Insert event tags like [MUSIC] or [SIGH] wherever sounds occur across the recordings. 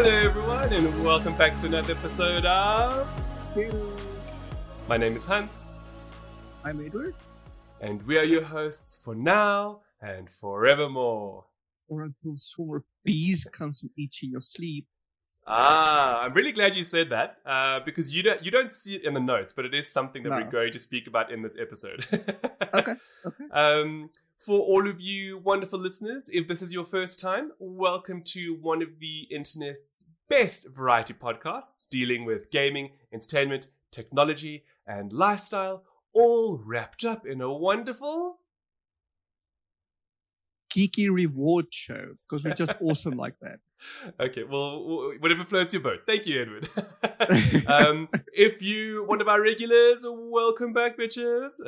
Hello, everyone, and welcome back to another episode of. My name is Hans, I'm Edward. and we are your hosts for now and forevermore. Or until swarm bees comes and eats you in your sleep. Ah, I'm really glad you said that uh, because you don't you don't see it in the notes, but it is something that we're going to speak about in this episode. [LAUGHS] Okay, okay. Um, for all of you wonderful listeners, if this is your first time, welcome to one of the internet's best variety podcasts dealing with gaming, entertainment, technology, and lifestyle, all wrapped up in a wonderful. Geeky reward show because we're just awesome like that. [LAUGHS] Okay, well, whatever floats your boat. Thank you, Edward. [LAUGHS] um, if you one of our regulars, welcome back, bitches.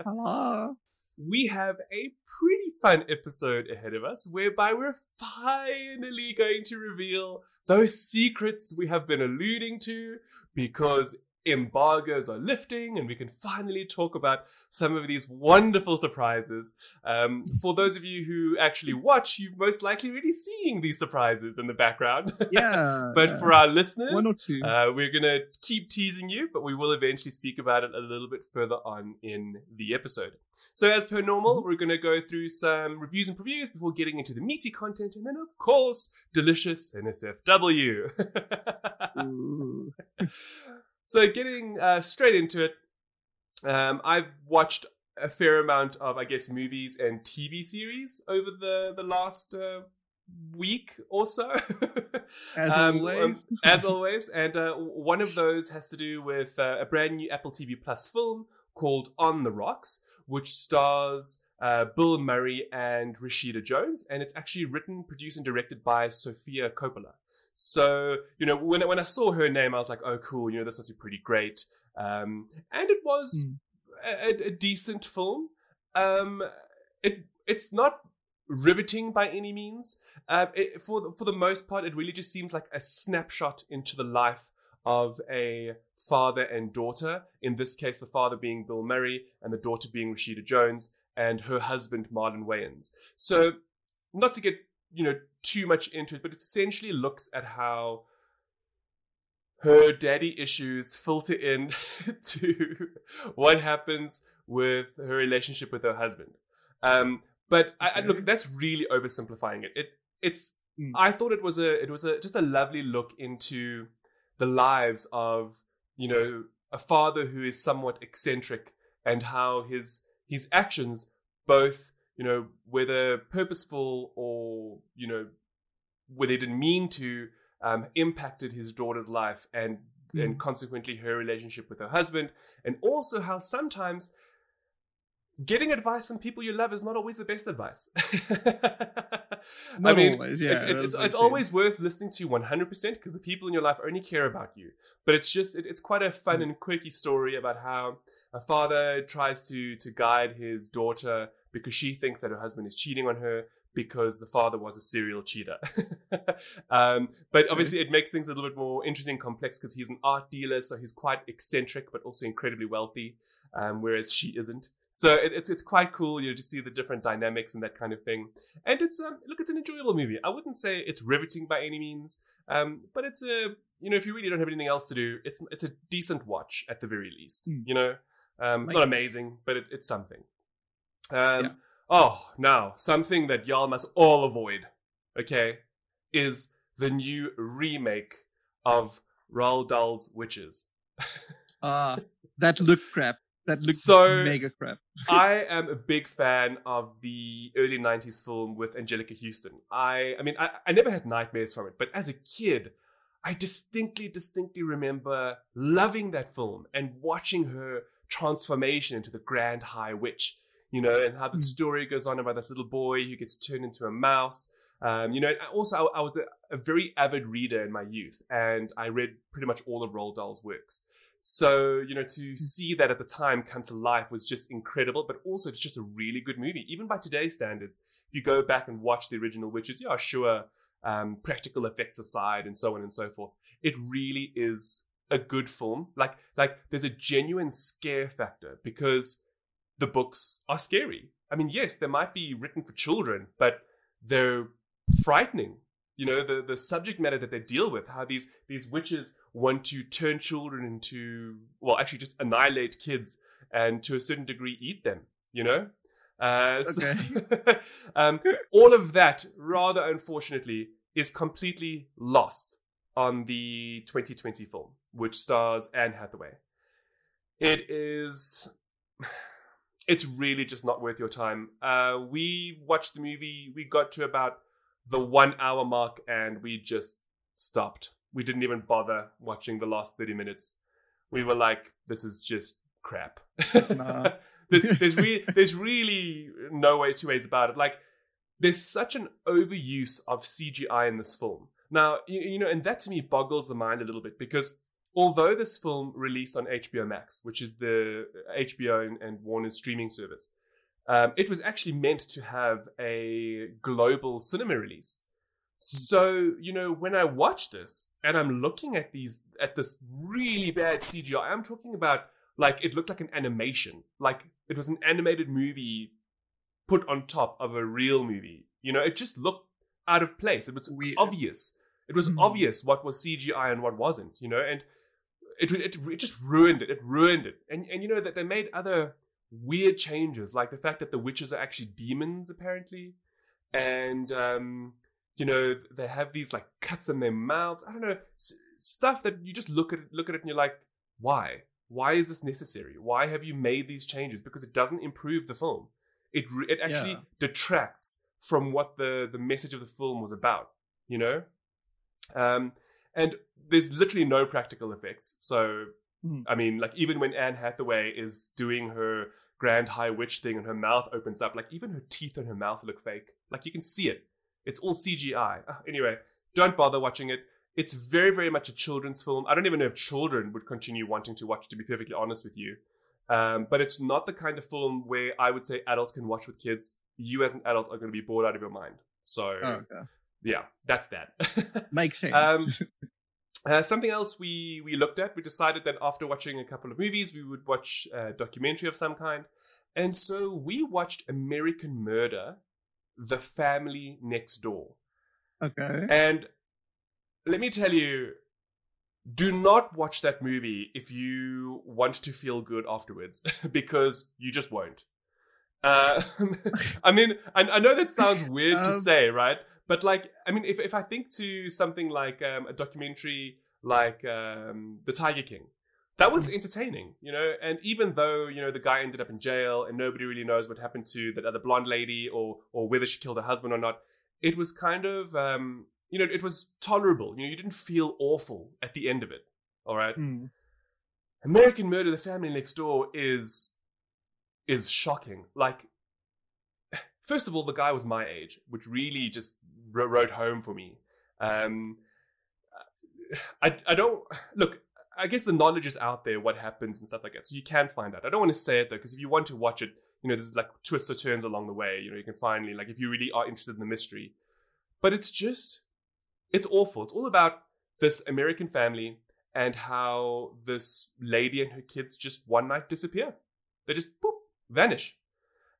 [LAUGHS] Hello. We have a pretty fun episode ahead of us whereby we're finally going to reveal those secrets we have been alluding to because embargoes are lifting and we can finally talk about some of these wonderful surprises. Um, for those of you who actually watch, you've most likely already seeing these surprises in the background. [LAUGHS] Yeah. but yeah. for our listeners, one or two. uh, we're going to keep teasing you, but we will eventually speak about it a little bit further on in the episode. So, as per normal, we're going to go through some reviews and previews before getting into the meaty content, and then, of course, delicious NSFW. [LAUGHS] So, getting uh, straight into it, um, I've watched a fair amount of, I guess, movies and TV series over the the last uh, week or so. [LAUGHS] As Um, always. um, as always, and uh, one of those has to do with uh, a brand new Apple TV Plus film called On the Rocks, which stars uh, Bill Murray and Rashida Jones, and it's actually written, produced, and directed by Sofia Coppola. So, you know, when, when I saw her name, I was like, oh, cool, you know, this must be pretty great. Um, and it was Hmm. a, a decent film. Um, it It's not riveting by any means. Uh, it, for for the most part, it really just seems like a snapshot into the life of a father and daughter. In this case, the father being Bill Murray and the daughter being Rashida Jones and her husband Marlon Wayans. So, not to get you know too much into it, but it essentially looks at how her daddy issues filter in [LAUGHS] to what happens with her relationship with her husband. Um, but I, I, look, that's really oversimplifying it. It it's Mm. I thought it was a it was a just a lovely look into the lives of you know a father who is somewhat eccentric and how his his actions both you know whether purposeful or you know whether he didn't mean to um, impacted his daughter's life and and Mm. consequently her relationship with her husband and also how sometimes getting advice from people you love is not always the best advice [LAUGHS] I mean, always, yeah. it's it's, it's, it's always worth listening to 100% because the people in your life only care about you. But it's just it, it's quite a fun Mm. and quirky story about how a father tries to to guide his daughter because she thinks that her husband is cheating on her because the father was a serial cheater. [LAUGHS] um, but obviously, it makes things a little bit more interesting, and complex because he's an art dealer, so he's quite eccentric, but also incredibly wealthy, um, whereas she isn't. So it, it's it's quite cool, you know, to see the different dynamics and that kind of thing. And it's um, look, it's an enjoyable movie. I wouldn't say it's riveting by any means, um, but it's a you know, if you really don't have anything else to do, it's it's a decent watch at the very least. Hmm. You know, um, it's not amazing, but it, it's something. Um, Yeah. Oh, now something that y'all must all avoid, okay, is the new remake of Roald Dahl's Witches. [LAUGHS] Ah, that looked crap. That looked So- mega crap. [LAUGHS] I am a big fan of the early 90s film with Anjelica Huston. I I mean I, I never had nightmares from it, but as a kid, I distinctly, distinctly remember loving that film and watching her transformation into the Grand High Witch, you know, and how the Mm. story goes on about this little boy who gets turned into a mouse. Um, you know, also I, I was a, a very avid reader in my youth, and I read pretty much all of Roald Dahl's works. So, you know, to see that at the time come to life was just incredible, but also it's just a really good movie. Even by today's standards, if you go back and watch the original Witches, yeah, sure, um, practical effects aside and so on and so forth, it really is a good film. Like, like there's a genuine scare factor because the books are scary. I mean, yes, they might be written for children, but they're frightening you know the the subject matter that they deal with how these these witches want to turn children into well actually just annihilate kids and to a certain degree eat them you know? Uh, so- Okay. [LAUGHS] um, all of that rather unfortunately is completely lost on the 2020 film which stars anne hathaway. It is [SIGHS] it's really just not worth your time. Uh, we watched the movie we got to about the one hour mark and we just stopped. We didn't even bother watching the last 30 minutes. We were like, this is just crap. Nah. [LAUGHS] there's, there's, re- there's really no way, two ways about it. Like, there's such an overuse of CGI in this film. Now, you, you know, and that to me boggles the mind a little bit because although this film released on HBO Max, which is the uh, HBO and, and Warner's streaming service, um, it was actually meant to have a global cinema release. So you know, when I watch this and I'm looking at these at this really bad CGI, I'm talking about like it looked like an animation, like it was an animated movie put on top of a real movie. You know, it just looked out of place. It was Weird. obvious. It was Hmm. obvious what was CGI and what wasn't. You know, and it, it it just ruined it. It ruined it. And and you know that they made other weird changes, like the fact that the witches are actually demons apparently, and um, you know they have these like cuts in their mouths. I don't know s- stuff that you just look at it, look at it and you're like, why? Why is this necessary? Why have you made these changes? Because it doesn't improve the film. It re- it actually Yeah. detracts from what the the message of the film was about. You know, um, and there's literally no practical effects. So Hmm. I mean, like even when Anne Hathaway is doing her grand high witch thing and her mouth opens up, like even her teeth and her mouth look fake. Like you can see it. It's all CGI. Ah, Anyway, don't bother watching it. It's very, very much a children's film. I don't even know if children would continue wanting to watch, to be perfectly honest with you. Um, but it's not the kind of film where I would say adults can watch with kids. You as an adult are going to be bored out of your mind. So, Oh, okay. yeah, that's that. [LAUGHS] Makes sense. Um, [LAUGHS] Uh, something else we we looked at, we decided that after watching a couple of movies, we would watch a documentary of some kind, and so we watched American Murder: The Family Next Door. okay. And let me tell you, do not watch that movie if you want to feel good afterwards, [LAUGHS] because you just won't. Uh, [LAUGHS] I mean, I, I know that sounds weird to Um, say, right? But like, I mean, if if I think to something like um, a documentary like um, The Tiger King, that was entertaining, you know. And even though you know the guy ended up in jail and nobody really knows what happened to that other blonde lady or or whether she killed her husband or not, it was kind of um, you know it was tolerable. You know, you didn't feel awful at the end of it. All right. Hmm. American Murder: The Family Next Door is is shocking. Like, first of all, the guy was my age, which really just ro- wrote home for me. Um, I I don't look. I guess the knowledge is out there, what happens and stuff like that, so you can find out. I don't want to say it though, because if you want to watch it, you know, there's like twists or turns along the way. You know, you can finally like if you really are interested in the mystery, but it's just it's awful. It's all about this American family and how this lady and her kids just one night disappear. They just boop, vanish.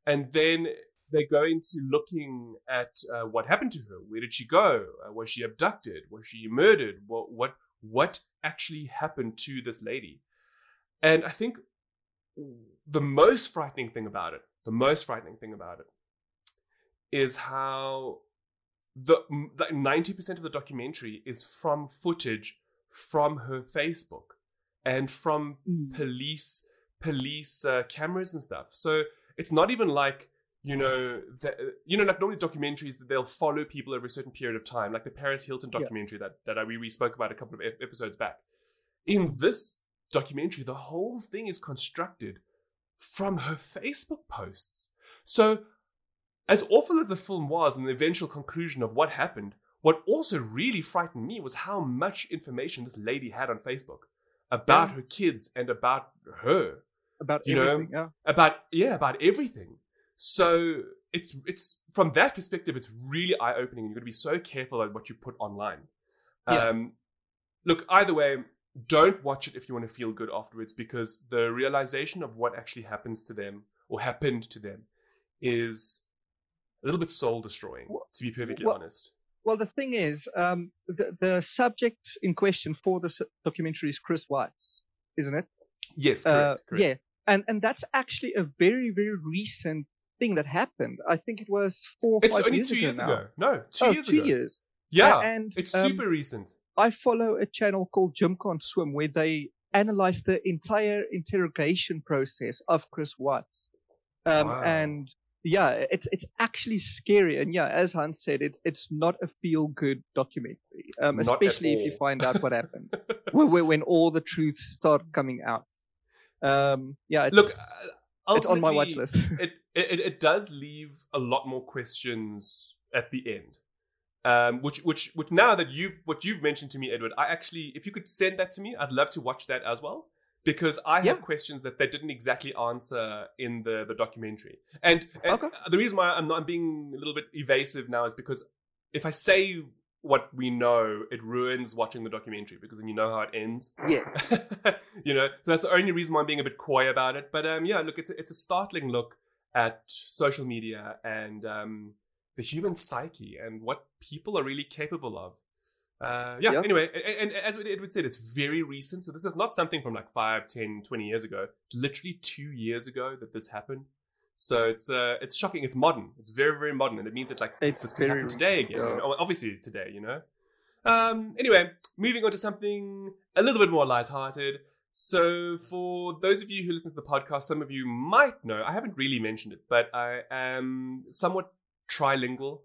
And then they go into looking at uh, what happened to her. Where did she go? Uh, was she abducted? Was she murdered? What what what actually happened to this lady? And I think the most frightening thing about it, the most frightening thing about it, is how the like ninety percent of the documentary is from footage from her Facebook and from Hmm. police police uh, cameras and stuff. So it's not even like you know the, you know like normally documentaries that they'll follow people over a certain period of time, like the Paris Hilton Yeah. documentary that that I, we we spoke about a couple of ep- episodes back. In this documentary, the whole thing is constructed from her Facebook posts. So as awful as the film was and the eventual conclusion of what happened, what also really frightened me was how much information this lady had on Facebook about Yeah. her kids and about her About you know, yeah. about yeah about everything so it's it's from that perspective it's really eye-opening and you've got to be so careful about what you put online Yeah. um look either way don't watch it if you want to feel good afterwards because the realization of what actually happens to them or happened to them is a little bit soul destroying to be perfectly wha- honest well, the thing is, um, the, the subject in question for this documentary is Chris Watts, isn't it? Yes, Uh, correct. correct. Yeah, and and that's actually a very very recent thing that happened. I think it was four or It's only years two ago years now. ago. No, two oh, years two ago. years. Yeah, and it's um, super recent. I follow a channel called Jim Can't Swim where they analyze the entire interrogation process of Chris Watts. Um, Wow. And yeah, it's it's actually scary. And yeah, as Hans said, it it's not a feel good documentary, um, especially if you find out what happened [LAUGHS] when, when, all the truths start coming out. Um, yeah, it's, Look, it's on my watch list. [LAUGHS] it, it it does leave a lot more questions at the end. Um, which which which now that you've what you've mentioned to me, Edward, I actually if you could send that to me, I'd love to watch that as well because I have Yeah. questions that they didn't exactly answer in the the documentary. And, and Okay. the reason why I'm not I'm being a little bit evasive now is because if I say what we know, it ruins watching the documentary because then you know how it ends. yeah, [LAUGHS] you know, so that's the only reason why I'm being a bit coy about it. But um, yeah, look, it's a, it's a startling look at social media and um, the human psyche and what people are really capable of. Uh, yeah, Yeah. anyway, and, and as Edward said, it's very recent. So this is not something from like 5, 10, 20 years ago. It's literally two years ago that this happened. So it's uh, it's shocking. It's modern. It's very, very modern. And it means it's like It's this could very happen today again. yeah. Obviously today, you know. Um, anyway, moving on to something a little bit more lighthearted. So, for those of you who listen to the podcast, some of you might know, I haven't really mentioned it, but I am somewhat trilingual.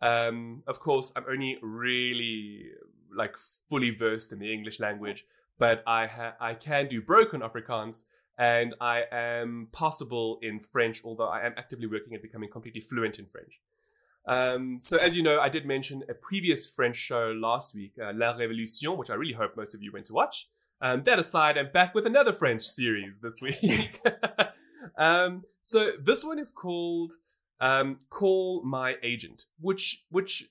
Um, of course, I'm only really like fully versed in the English language, but I ha- I can do broken Afrikaans and I am passable in French, although I am actively working at becoming completely fluent in French. Um, so, as you know, I did mention a previous French show last week, uh, La Révolution, which I really hope most of you went to watch. Um, that aside, I'm back with another French series this week. [LAUGHS] um, so this one is called um, "Call My Agent," which which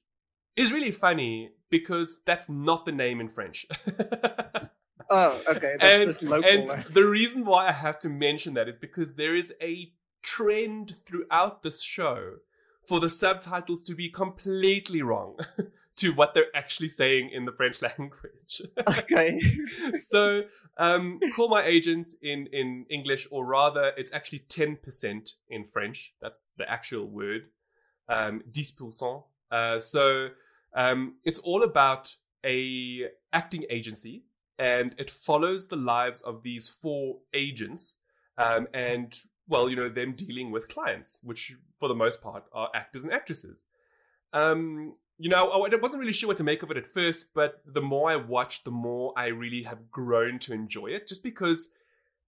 is really funny because that's not the name in French. [LAUGHS] oh, okay, and, just local. and the reason why I have to mention that is because there is a trend throughout this show for the subtitles to be completely wrong [LAUGHS] to what they're actually saying in the French [LAUGHS] language. okay, [LAUGHS] so, um, call my agent in in English, or rather, it's actually ten percent in French. That's the actual word, um, dix percent. Uh, so, um, it's all about a acting agency, and it follows the lives of these four agents, um, and well, you know, them dealing with clients, which for the most part are actors and actresses. Um, you know, I wasn't really sure what to make of it at first, but the more I watched, the more I really have grown to enjoy it, just because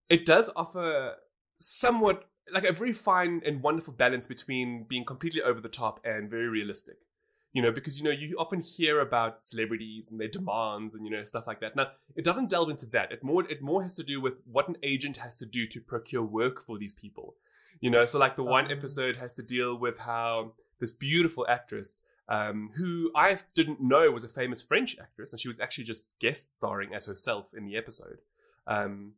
it does offer somewhat like a very fine and wonderful balance between being completely over the top and very realistic. You know, because you know you often hear about celebrities and their demands and you know stuff like that. Now, it doesn't delve into that. It more it more has to do with what an agent has to do to procure work for these people. You know, so like the one Um. episode has to deal with how this beautiful actress um, who I didn't know was a famous French actress, and she was actually just guest starring as herself in the episode. Um,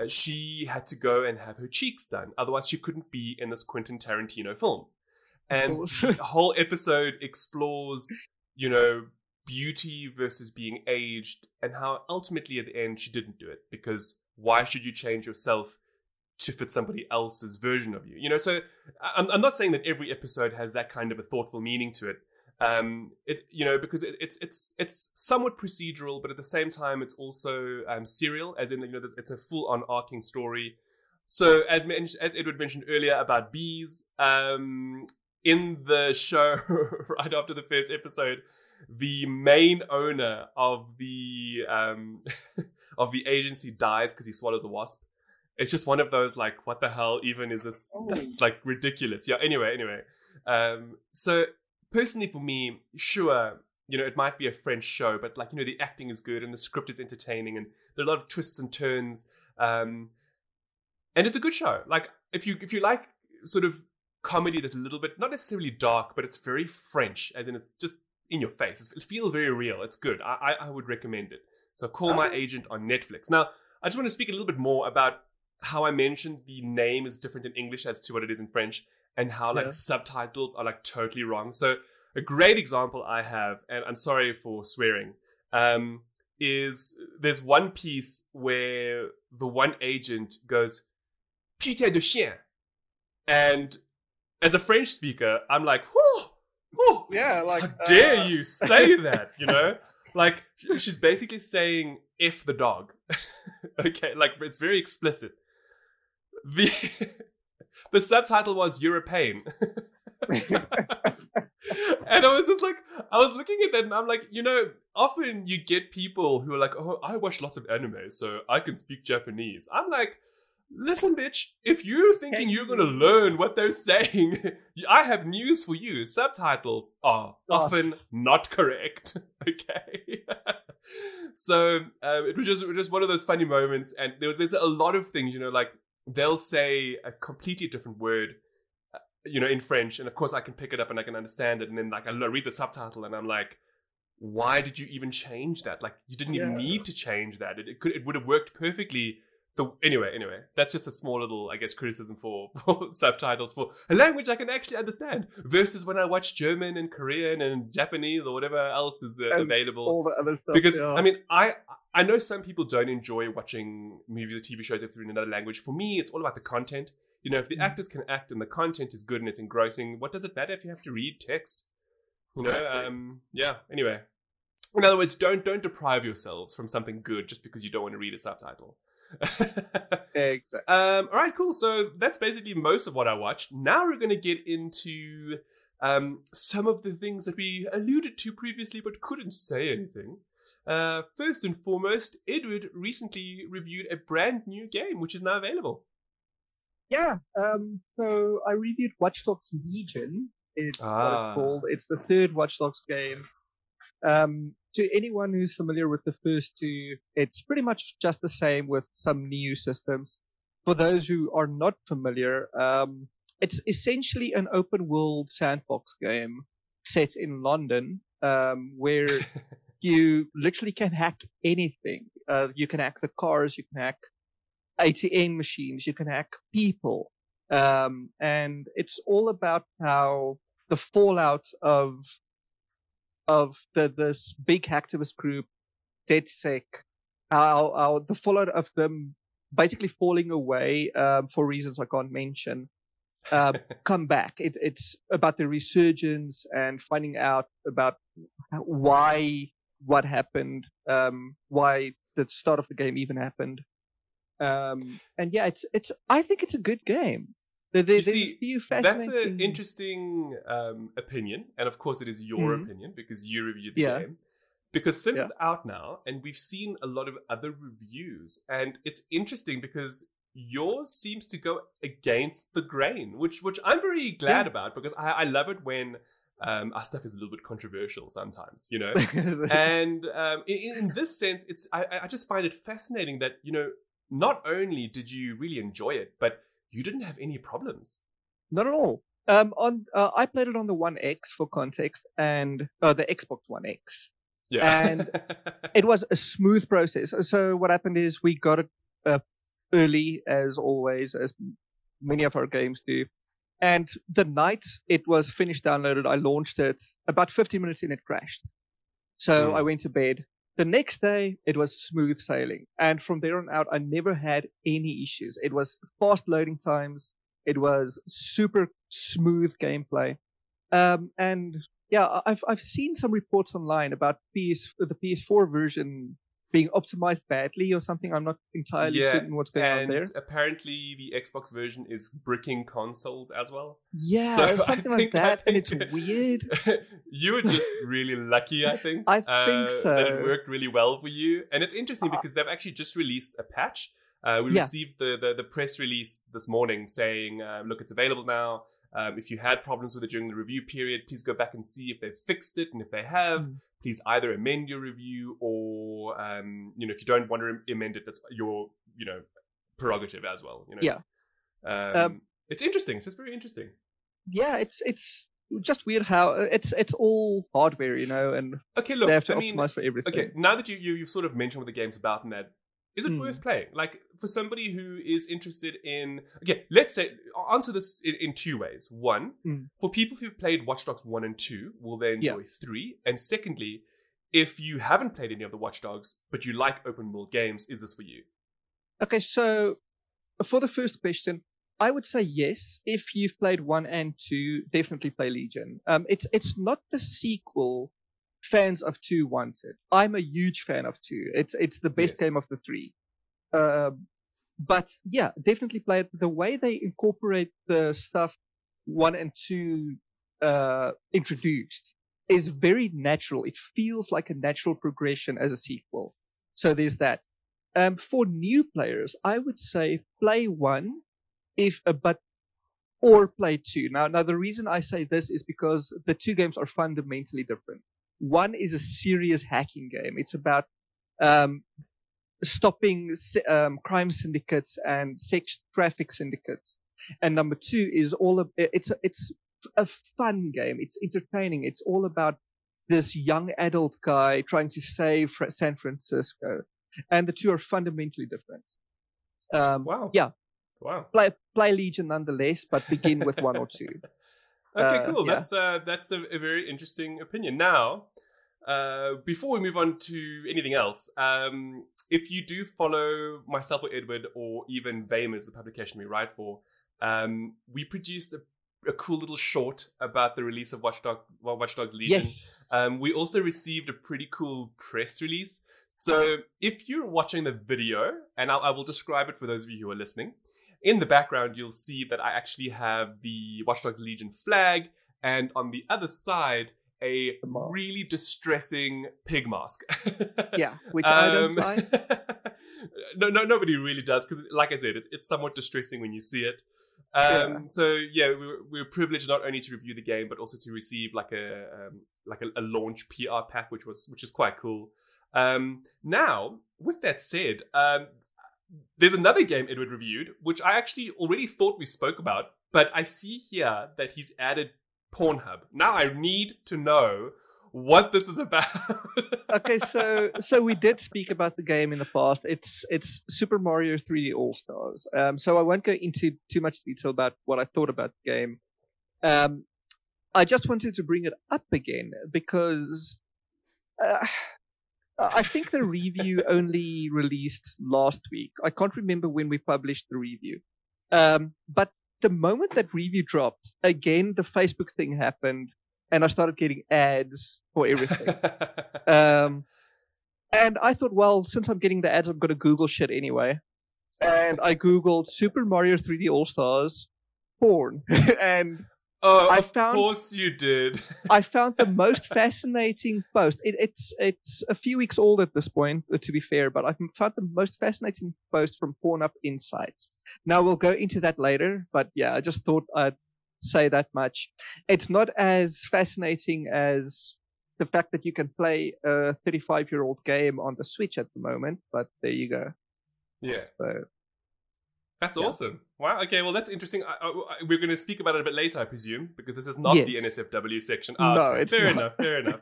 uh, she had to go and have her cheeks done, otherwise she couldn't be in this Quentin Tarantino film. And the [LAUGHS] whole episode explores, you know, beauty versus being aged, and how ultimately at the end she didn't do it because why should you change yourself to fit somebody else's version of you? You know, so I'm, I'm not saying that every episode has that kind of a thoughtful meaning to it. Um, it you know because it, it's it's it's somewhat procedural, but at the same time it's also um, serial, as in you know it's a full on arcing story. So as men- as Edward mentioned earlier about bees, um, in the show [LAUGHS] right after the first episode, the main owner of the um, [LAUGHS] of the agency dies because he swallows a wasp. It's just one of those like, what the hell even is this? Oh. That's like ridiculous. Yeah. Anyway, anyway. Um, so personally, for me, sure, you know, it might be a French show, but like you know, the acting is good and the script is entertaining and there are a lot of twists and turns. Um, and it's a good show. Like if you if you like sort of comedy that's a little bit not necessarily dark, but it's very French, as in it's just in your face. It feels very real. It's good. I I, I would recommend it. So call my agent on Netflix. Now I just want to speak a little bit more about how I mentioned the name is different in English as to what it is in French, and how like Yeah. subtitles are like totally wrong. So a great example I have, and I'm sorry for swearing, um, is there's one piece where the one agent goes, putain de chien. And as a French speaker, I'm like, whew, whew, Yeah, like how dare uh, you say [LAUGHS] that, you know? like, she's basically saying, "if the dog. [LAUGHS] okay, like, it's very explicit. The, [LAUGHS] the subtitle was, You're a pain. and I was just like, I was looking at that and I'm like, you know, often you get people who are like, oh, I watch lots of anime, so I can speak Japanese. I'm like, listen, bitch, if you're thinking you're going to learn what they're [LAUGHS] saying, [LAUGHS] I have news for you. Subtitles are Oh. often not correct. [LAUGHS] okay. so um, it was just it was just one of those funny moments, and there, there's a lot of things, you know, like they'll say a completely different word uh, you know, in French, and of course I can pick it up and I can understand it, and then like I read the subtitle and I'm like, why did you even change that? Like you didn't even Yeah. need to change that. It, it could it would have worked perfectly. The anyway, anyway, that's just a small little, I guess, criticism for, [LAUGHS] for subtitles for a language I can actually understand versus when I watch German and Korean and Japanese or whatever else is uh, available all the other stuff. because yeah. I mean, I I know some people don't enjoy watching movies or TV shows if they're in another language. For me, it's all about the content. You know, if the Mm. actors can act and the content is good and it's engrossing, what does it matter if you have to read text? You know, um, yeah. Anyway, in other words, don't don't deprive yourselves from something good just because you don't want to read a subtitle. [LAUGHS] exactly. Um, all right, cool. So that's basically most of what I watched. Now we're going to get into um, some of the things that we alluded to previously but couldn't say anything. Uh, first and foremost, Edward recently reviewed a brand new game which is now available. Yeah. Um. So I reviewed Watch Dogs Legion. It's what Ah. it's called. It's the third Watch Dogs game. Um. To anyone who's familiar with the first two, it's pretty much just the same with some new systems. For those who are not familiar, um, it's essentially an open world sandbox game set in London, um, where [LAUGHS] you literally can hack anything. Uh, you can hack the cars, you can hack ATM machines, you can hack people. Um, and it's all about how the fallout of of the this big hacktivist group, DedSec, how, how the fallout of them basically falling away um, for reasons I can't mention, uh, [LAUGHS] come back. It, it's about the resurgence and finding out about why what happened, um, why the start of the game even happened. Um, and yeah, it's it's. I think it's a good game. You see, That's an interesting um, opinion, and of course, it is your Mhm. opinion because you reviewed the Yeah. game. Because since Yeah. it's out now, and we've seen a lot of other reviews, and it's interesting because yours seems to go against the grain, which which I'm very glad Yeah. about because I, I love it when um, our stuff is a little bit controversial sometimes, you know. [LAUGHS] and um, in, in this sense, it's I, I just find it fascinating that you know not only did you really enjoy it, but you didn't have any problems. Not at all. Um, on uh, I played it on the One X for context, and uh, the Xbox One X. Yeah. And [LAUGHS] It was a smooth process. So what happened is we got it uh, early, as always, as many of our games do. And the night it was finished downloaded, I launched it. About 15 minutes in, it crashed. So Hmm. I went to bed. The next day, it was smooth sailing. And from there on out, I never had any issues. It was fast loading times. It was super smooth gameplay. Um, and yeah, I've I've seen some reports online about PS the PS4 version being optimized badly or something. I'm not entirely Yeah, certain what's going on and there. apparently the Xbox version is bricking consoles as well. Yeah, So [LAUGHS] something like think- that, and it's [LAUGHS] weird. you were just really lucky, I [LAUGHS] think. I think uh, so. That it worked really well for you, and it's interesting Uh, because they've actually just released a patch. Uh, we Yeah. received the, the the press release this morning saying, uh, "Look, it's available now. Um, if you had problems with it during the review period, please go back and see if they've fixed it, and if they have." Mm. Please either amend your review or, um, you know, if you don't want to amend it, that's your, you know, prerogative as well. You know. Yeah. Um, Um, it's interesting. It's just very interesting. Yeah, it's it's just weird how it's it's all hardware, you know, and Okay, look. they have to I mean, optimize for everything. Okay, now that you, you you've sort of mentioned what the game's about and that, is it Mm. worth playing? Like for somebody who is interested in okay, let's say answer this in, in two ways. One, Mm. for people who've played Watch Dogs one and two, will they Yeah. enjoy three? And secondly, if you haven't played any of the Watch Dogs but you like open world games, is this for you? Okay, so for the first question, I would say yes. If you've played one and two, definitely play Legion. Um, it's it's not the sequel fans of two wanted. I'm a huge fan of two. It's it's the best Yes. game of the three. Um, but yeah, definitely play it. The way they incorporate the stuff one and two uh, introduced is very natural. It feels like a natural progression as a sequel. So there's that. Um, for new players, I would say play one, if uh, but or play two. Now, now the reason I say this is because the two games are fundamentally different. One is a serious hacking game. It's about um, stopping um, crime syndicates and sex traffic syndicates. And number two is all of it's a, it's a fun game. It's entertaining. It's all about this young adult guy trying to save San Francisco, and the two are fundamentally different. Um, Wow. yeah. Wow. play play Legion nonetheless, but begin with one or two. [LAUGHS] Okay, Uh, cool. yeah. That's uh, that's a, a very interesting opinion. Now, uh, before we move on to anything else, um, if you do follow myself or Edward or even Vamers, the publication we write for, um, we produced a, a cool little short about the release of Watchdog Watch Dogs Legion. Yes. Um, we also received a pretty cool press release. So if you're watching the video, and I'll, I will describe it for those of you who are listening, in the background you'll see that I actually have the Watch Dogs Legion flag, and on the other side a really distressing pig mask. [LAUGHS] yeah, which I don't Um, like. [LAUGHS] no, no, nobody really does because, like I said, it, it's somewhat distressing when you see it. Um, Yeah. So yeah, we were, we were privileged not only to review the game but also to receive like a um, like a, a launch PR pack, which was which is quite cool. Um, now, with that said, um, there's another game Edward reviewed, which I actually already thought we spoke about, but I see here that he's added Pornhub. Now I need to know what this is about. [LAUGHS] okay, so so we did speak about the game in the past. It's it's Super Mario 3D All Stars. Um, so I won't go into too much detail about what I thought about the game. Um, I just wanted to bring it up again because uh, I think the review only released last week. I can't remember when we published the review. Um, but the moment that review dropped, again the Facebook thing happened, and I started getting ads for everything. [LAUGHS] Um, and I thought, well, since I'm getting the ads, I'm going to Google shit anyway. And I Googled Super Mario 3D All Stars porn. [LAUGHS] and oh, I of found- course you did. I [LAUGHS] found the most fascinating post. It, it's it's a few weeks old at this point, uh, to be fair, but I found the most fascinating post from Pornhub Insights. Now we'll go into that later, but yeah, I just thought I'd say that much. It's not as fascinating as the fact that you can play a 35 year old game on the Switch at the moment, but there you go. yeah. So That's Yeah. awesome. Wow. Okay. Well, that's interesting. I, I, we're going to speak about it a bit later, I presume, because this is not the NSFW section. No, okay. it's fair not. enough. Fair [LAUGHS] enough.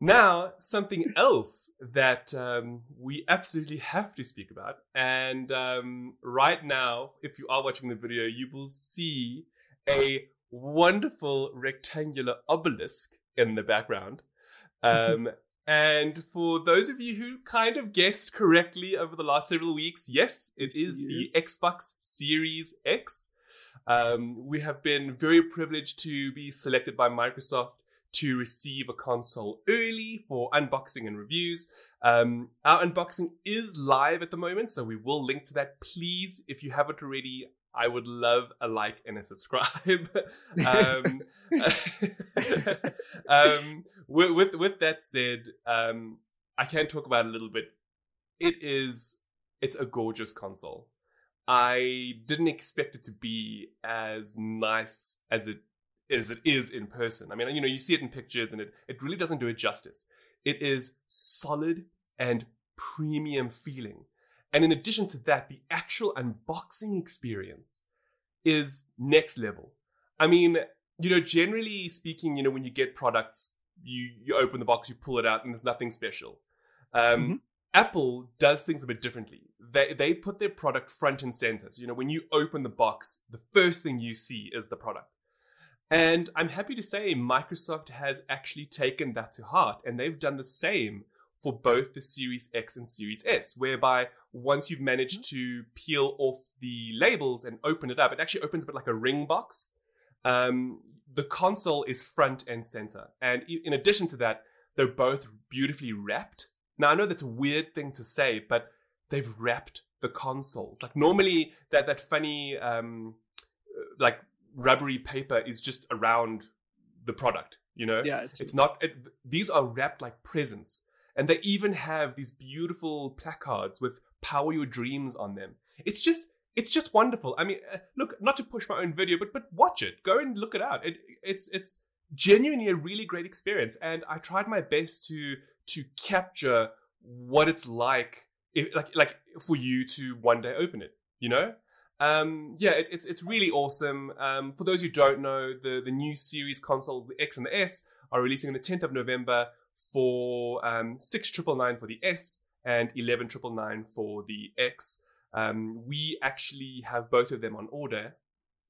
Now, something else that um, we absolutely have to speak about, and um, right now, if you are watching the video, you will see a wonderful rectangular obelisk in the background. Um, [LAUGHS] and for those of you who kind of guessed correctly over the last several weeks, yes, it is the Xbox Series X. Um, we have been very privileged to be selected by Microsoft to receive a console early for unboxing and reviews. Um, our unboxing is live at the moment, so we will link to that. Please, if you haven't already, I would love a like and a subscribe. [LAUGHS] um, [LAUGHS] um, with, with with that said, um, I can talk about it a little bit. It is it's a gorgeous console. I didn't expect it to be as nice as it as it is in person. I mean, you know, you see it in pictures, and it it really doesn't do it justice. It is solid and premium feeling. And in addition to that, the actual unboxing experience is next level. I mean, you know, generally speaking, you know, when you get products, you you open the box, you pull it out, and there's nothing special. Um, Apple does things a bit differently. They they put their product front and center. So, you know, when you open the box, the first thing you see is the product. And I'm happy to say Microsoft has actually taken that to heart, and they've done the same for both the Series X and Series S, whereby once you've managed mm-hmm. to peel off the labels and open it up, it actually opens a bit like a ring box. Um, the console is front and center. And in addition to that, they're both beautifully wrapped. Now, I know that's a weird thing to say, but they've wrapped the consoles. Like normally, that that funny, um, like rubbery paper is just around the product. You know, yeah, it's, it's not. It, these are wrapped like presents. And they even have these beautiful placards with power your dreams on them. It's just it's just wonderful. I mean, uh, look, not to push my own video, but but watch it. Go and look it out. It it's it's genuinely a really great experience and I tried my best to to capture what it's like if, like like for you to one day open it, you know? Um, yeah, it, it's it's really awesome. Um, for those who don't know, the the new series consoles, the X and the S, are releasing on the 10th of November for um, 6999 for the S and 11999 for the X. Um, we actually have both of them on order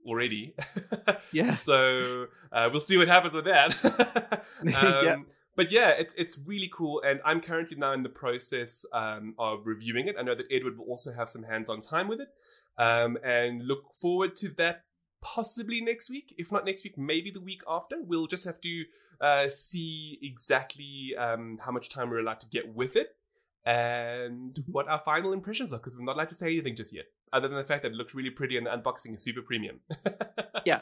already. [LAUGHS] yeah. So uh, we'll see what happens with that. [LAUGHS] [LAUGHS] um. But yeah, it's it's really cool, and I'm currently now in the process um, of reviewing it. I know that Edward will also have some hands-on time with it, um, and look forward to that possibly next week. If not next week, maybe the week after. We'll just have to uh, see exactly um, how much time we're allowed to get with it and mm-hmm. what our final impressions are because we're not allowed to say anything just yet, other than the fact that it looks really pretty and the unboxing is super premium. [LAUGHS] yeah.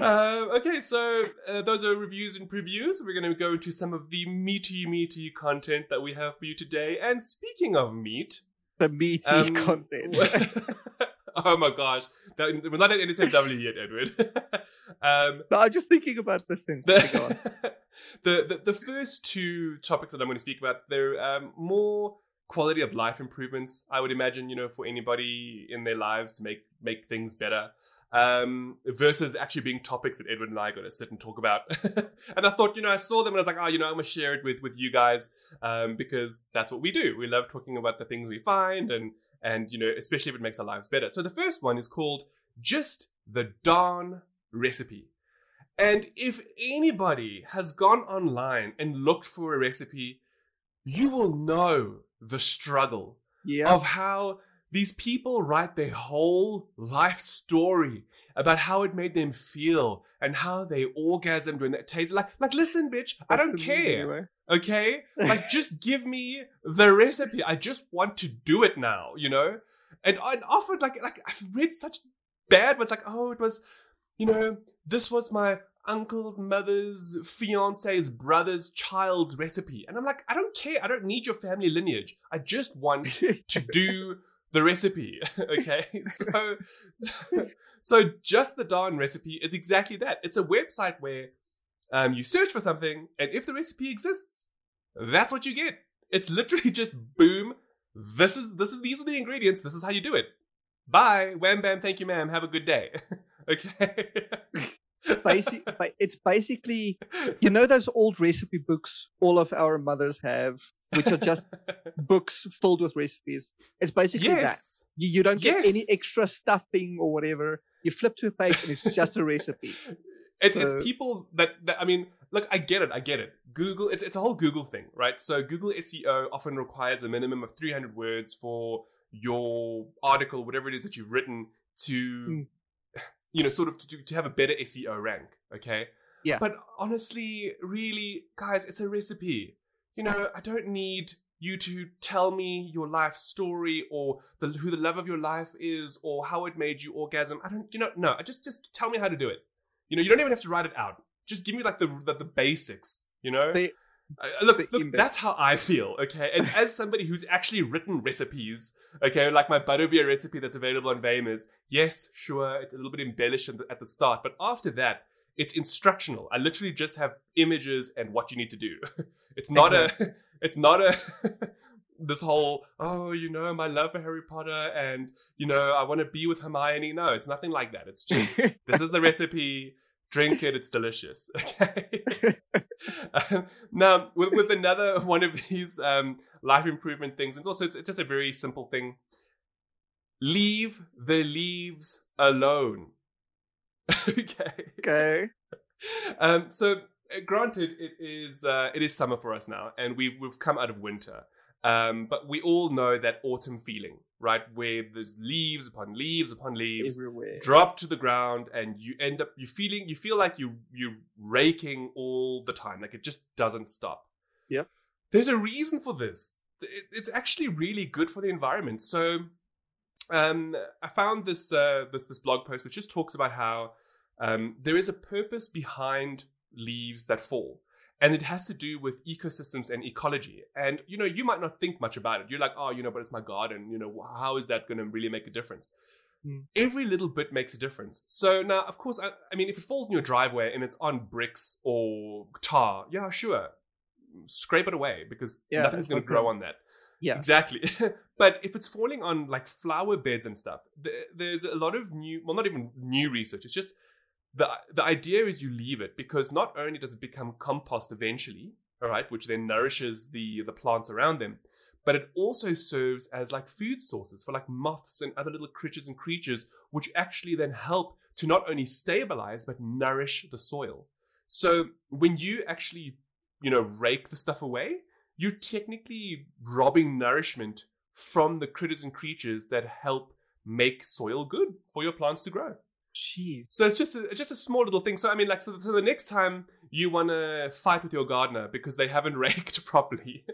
uh, [LAUGHS] okay, so uh, those are reviews and previews. We're going to go into some of the meaty, meaty content that we have for you today. And speaking of meat, the meaty um, content. [LAUGHS] [LAUGHS] oh my gosh, that, we're not at NSFW yet, Edward. [LAUGHS] um, no, I'm just thinking about this thing. The, [LAUGHS] the, the, the first two topics that I'm going to speak about, they're um, more quality of life improvements. I would imagine, you know, for anybody in their lives to make make things better. Um, versus actually being topics that Edward and I got to sit and talk about. and I thought, you know, I saw them and I was like, oh, you know, I'm gonna share it with with you guys um, because that's what we do. We love talking about the things we find and and you know, especially if it makes our lives better. So the first one is called just the darn recipe. And if anybody has gone online and looked for a recipe, you will know the struggle of how these people write their whole life story about how it made them feel and how they orgasmed when it tasted like like listen bitch i don't care okay? [LAUGHS] Like just give me the recipe. I just want to do it now you know? And and often like like i've read such bad ones like oh it was you know this was my uncle's mother's fiance's brother's child's recipe. And i'm like i don't care. I don't need your family lineage. I just want [LAUGHS] to do the recipe [LAUGHS] okay [LAUGHS] so, so so just the darn recipe is exactly that. It's a website where um, you search for something, and if the recipe exists, that's what you get. It's literally [LAUGHS] just boom. This is this is these are the ingredients. This is how you do it. Bye, wham bam. Thank you, ma'am. Have a good day. okay. Basic, it's basically you know those old recipe books all of our mothers have which are just [LAUGHS] books filled with recipes it's basically yes. that you, you don't get yes. any extra stuffing or whatever you flip to a page and it's just a recipe. [LAUGHS] It, it's people that, that I mean, look, I get it, I get it. Google, it's it's a whole Google thing, right? So Google SEO often requires a minimum of 300 words for your article, whatever it is that you've written, to mm. You know, sort of to to have a better SEO rank. Okay. Yeah. But honestly, really, guys, it's a recipe. You know, I don't need you to tell me your life story or the, who the love of your life is or how it made you orgasm. I don't, you know, no. I Just just tell me how to do it. You know, you don't even have to write it out. Just give me like the the, the basics. You know. The, uh, look, look, that's how I feel, okay? And as somebody who's actually written recipes, okay, like my butterbeer recipe that's available on Vamers, yes, sure, it's a little bit embellished at the start, but after that, it's instructional. I literally just have images and what you need to do. It's not exactly. a it's not a [LAUGHS] [LAUGHS] this whole oh you know my love for Harry Potter and you know I want to be with Hermione. No, it's nothing like that. It's just [LAUGHS] this is the recipe. Drink it. It's delicious. [LAUGHS] Okay. [LAUGHS] Um, now, with, with another [LAUGHS] one of these um, life improvement things, and also it's, it's just a very simple thing. Leave the leaves alone. okay. Okay. Um, so, uh, granted, it is uh, it is summer for us now, and we've we've come out of winter. Um, but we all know that autumn feeling, right? Where there's leaves upon leaves upon leaves Everywhere. drop to the ground, and you end up you feeling you feel like you you're raking all the time, like it just doesn't stop. Yeah, There's a reason for this. It, it's actually really good for the environment. So, um, I found this uh, this this blog post which just talks about how um, there is a purpose behind leaves that fall and it has to do with ecosystems and ecology and you know you might not think much about it you're like oh you know but it's my garden you know how is that going to really make a difference Hmm. every little bit makes a difference so now of course I, I mean if it falls in your driveway and it's on bricks or tar yeah sure scrape it away because Yeah, nothing's going to grow on that Yeah. Exactly. [LAUGHS] but if it's falling on like flower beds and stuff, th- there's a lot of new, well, not even new research. It's just the the idea is you leave it because not only does it become compost eventually, all right, which then nourishes the the plants around them, but it also serves as like food sources for like moths and other little creatures and creatures, which actually then help to not only stabilize but nourish the soil. So when you actually, you know, rake the stuff away, you're technically robbing nourishment from the critters and creatures that help make soil good for your plants to grow. Jeez. So it's just a, it's just a small little thing. So I mean, like, so, so the next time you want to fight with your gardener because they haven't [LAUGHS] raked properly,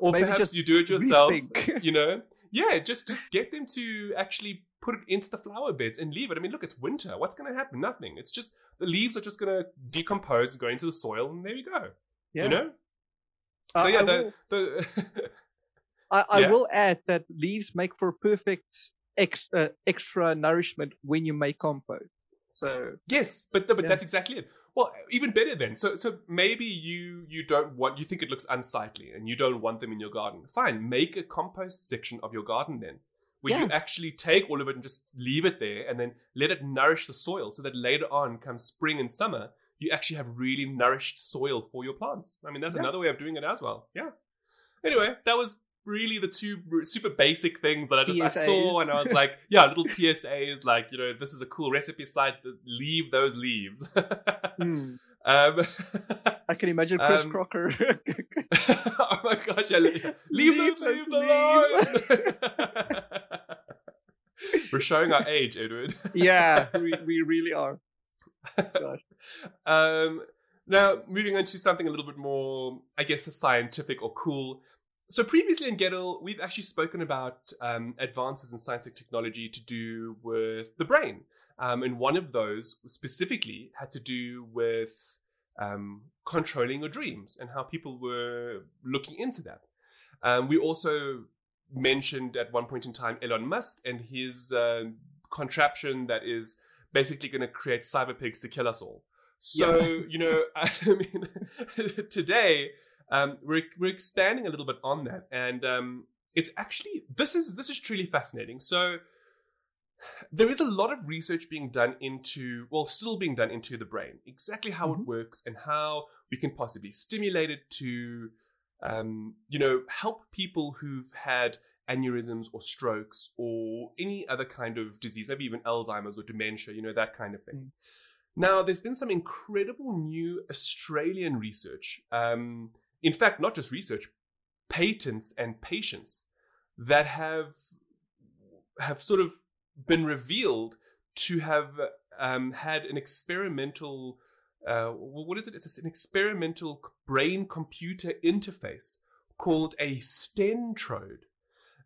or Maybe perhaps just you do it yourself, Rethink. you know, yeah, just just get them to actually put it into the flower beds and leave it. I mean, look, it's winter. What's going to happen? Nothing. It's just the leaves are just going to decompose and go into the soil, and there you go. yeah. You know. Uh, So yeah, I the will- the [LAUGHS] I, I Yeah. will add that leaves make for a perfect ex, uh, extra nourishment when you make compost. So Yes, but but Yeah. that's exactly it. Well, even better then. So so maybe you you don't want you think it looks unsightly and you don't want them in your garden. Fine, make a compost section of your garden then. Where you actually take all of it and just leave it there and then let it nourish the soil so that later on come spring and summer you actually have really nourished soil for your plants. I mean that's Yeah. another way of doing it as well. Yeah. Anyway, that was really the two super basic things that I just I saw and I was like, [LAUGHS] yeah, little PSAs like, you know, this is a cool recipe site, leave those leaves. [LAUGHS] hmm, um, I can imagine [LAUGHS] Chris Um, Crocker. oh my gosh, yeah, leave, leave Leave those leaves alone. We're showing our age, Edward. yeah, we, we really are. Gosh. Um, now, moving on to something a little bit more, I guess, scientific or cool. So, previously in Gettle, we've actually spoken about um, advances in science and technology to do with the brain. Um, and one of those specifically had to do with um, controlling your dreams and how people were looking into that. Um, we also mentioned at one point in time Elon Musk and his uh, contraption that is basically going to create cyber pigs to kill us all. So, you know, [LAUGHS] I mean, [LAUGHS] today um, we're, we're expanding a little bit on that. And um, it's actually, this is, this is truly fascinating. So, there is a lot of research being done into, well, still being done into the brain, exactly how it Mhm. works and how we can possibly stimulate it to, um, you know, help people who've had aneurysms or strokes or any other kind of disease, maybe even Alzheimer's or dementia, you know, that kind of thing. Mm. Now, there's been some incredible new Australian research. Um, in fact, not just research, patents and patients that have have sort of been revealed to have um, had an experimental uh, what is it? It's an experimental brain computer interface called a stentrode.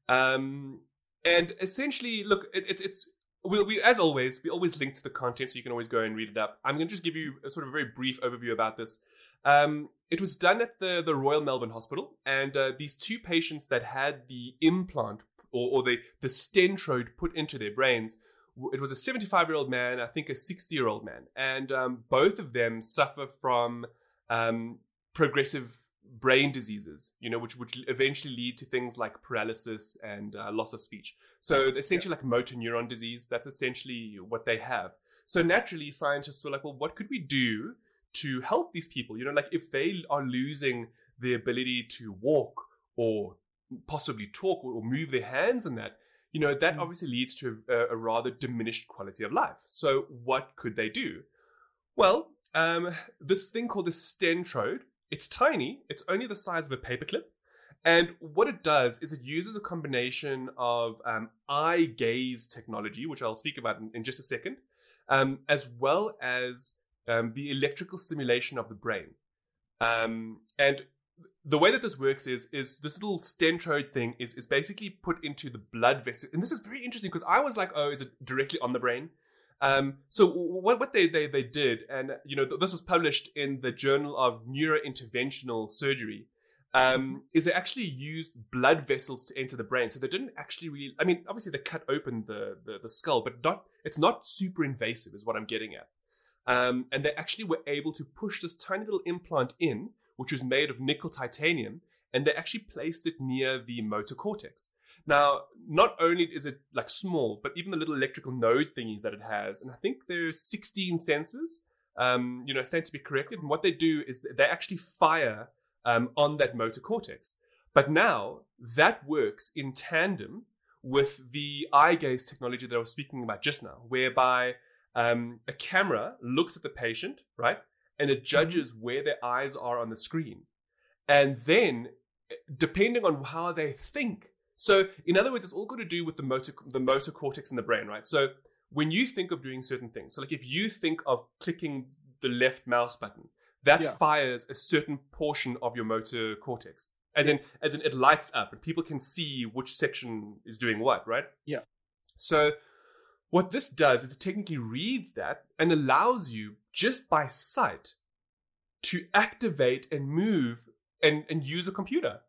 Um, and essentially, look, it, it's it's we, we as always we always link to the content, so you can always go and read it up. I'm going to just give you a sort of very brief overview about this. Um, it was done at the the Royal Melbourne Hospital, and uh, these two patients that had the implant or, or the the stentrode put into their brains. It was a 75 year old man, I think a 60 year old man, and um, both of them suffer from um, progressive brain diseases, you know, which would eventually lead to things like paralysis and uh, loss of speech. So essentially, like motor neuron disease, that's essentially what they have. So naturally, scientists were like, well, what could we do to help these people. You know, like if they are losing the ability to walk or possibly talk or move their hands and that, you know, that mm. obviously leads to a, a, rather diminished quality of life. So, what could they do? Well, um, this thing called the Stentrode, it's tiny, it's only the size of a paperclip. And what it does is it uses a combination of um, eye gaze technology, which I'll speak about in, in just a second, um, as well as um, the electrical stimulation of the brain. Um, and the way that this works is is this little stentrode thing is is basically put into the blood vessel, and this is very interesting because I was like, oh, is it directly on the brain? Um, so what what they, they they did, and you know, th- this was published in the Journal of Neurointerventional Surgery. Um, is they actually used blood vessels to enter the brain. So they didn't actually really. I mean, obviously they cut open the, the, the skull, but not. It's not super invasive, is what I'm getting at. Um, and they actually were able to push this tiny little implant in, which was made of nickel titanium, and they actually placed it near the motor cortex. Now, not only is it like small, but even the little electrical node thingies that it has, and I think there's 16 sensors, um, you know, stand to be corrected. And what they do is they actually fire um, on that motor cortex. But now that works in tandem with the eye gaze technology that I was speaking about just now, whereby um, a camera looks at the patient, right? And it mm-hmm. judges where their eyes are on the screen. And then, depending on how they think, so in other words, it's all got to do with the motor, the motor cortex in the brain, right? So when you think of doing certain things, so like if you think of clicking the left mouse button, that yeah. fires a certain portion of your motor cortex. As yeah. in, as in, it lights up, and people can see which section is doing what, right? Yeah. So what this does is it technically reads that and allows you just by sight to activate and move and, and use a computer.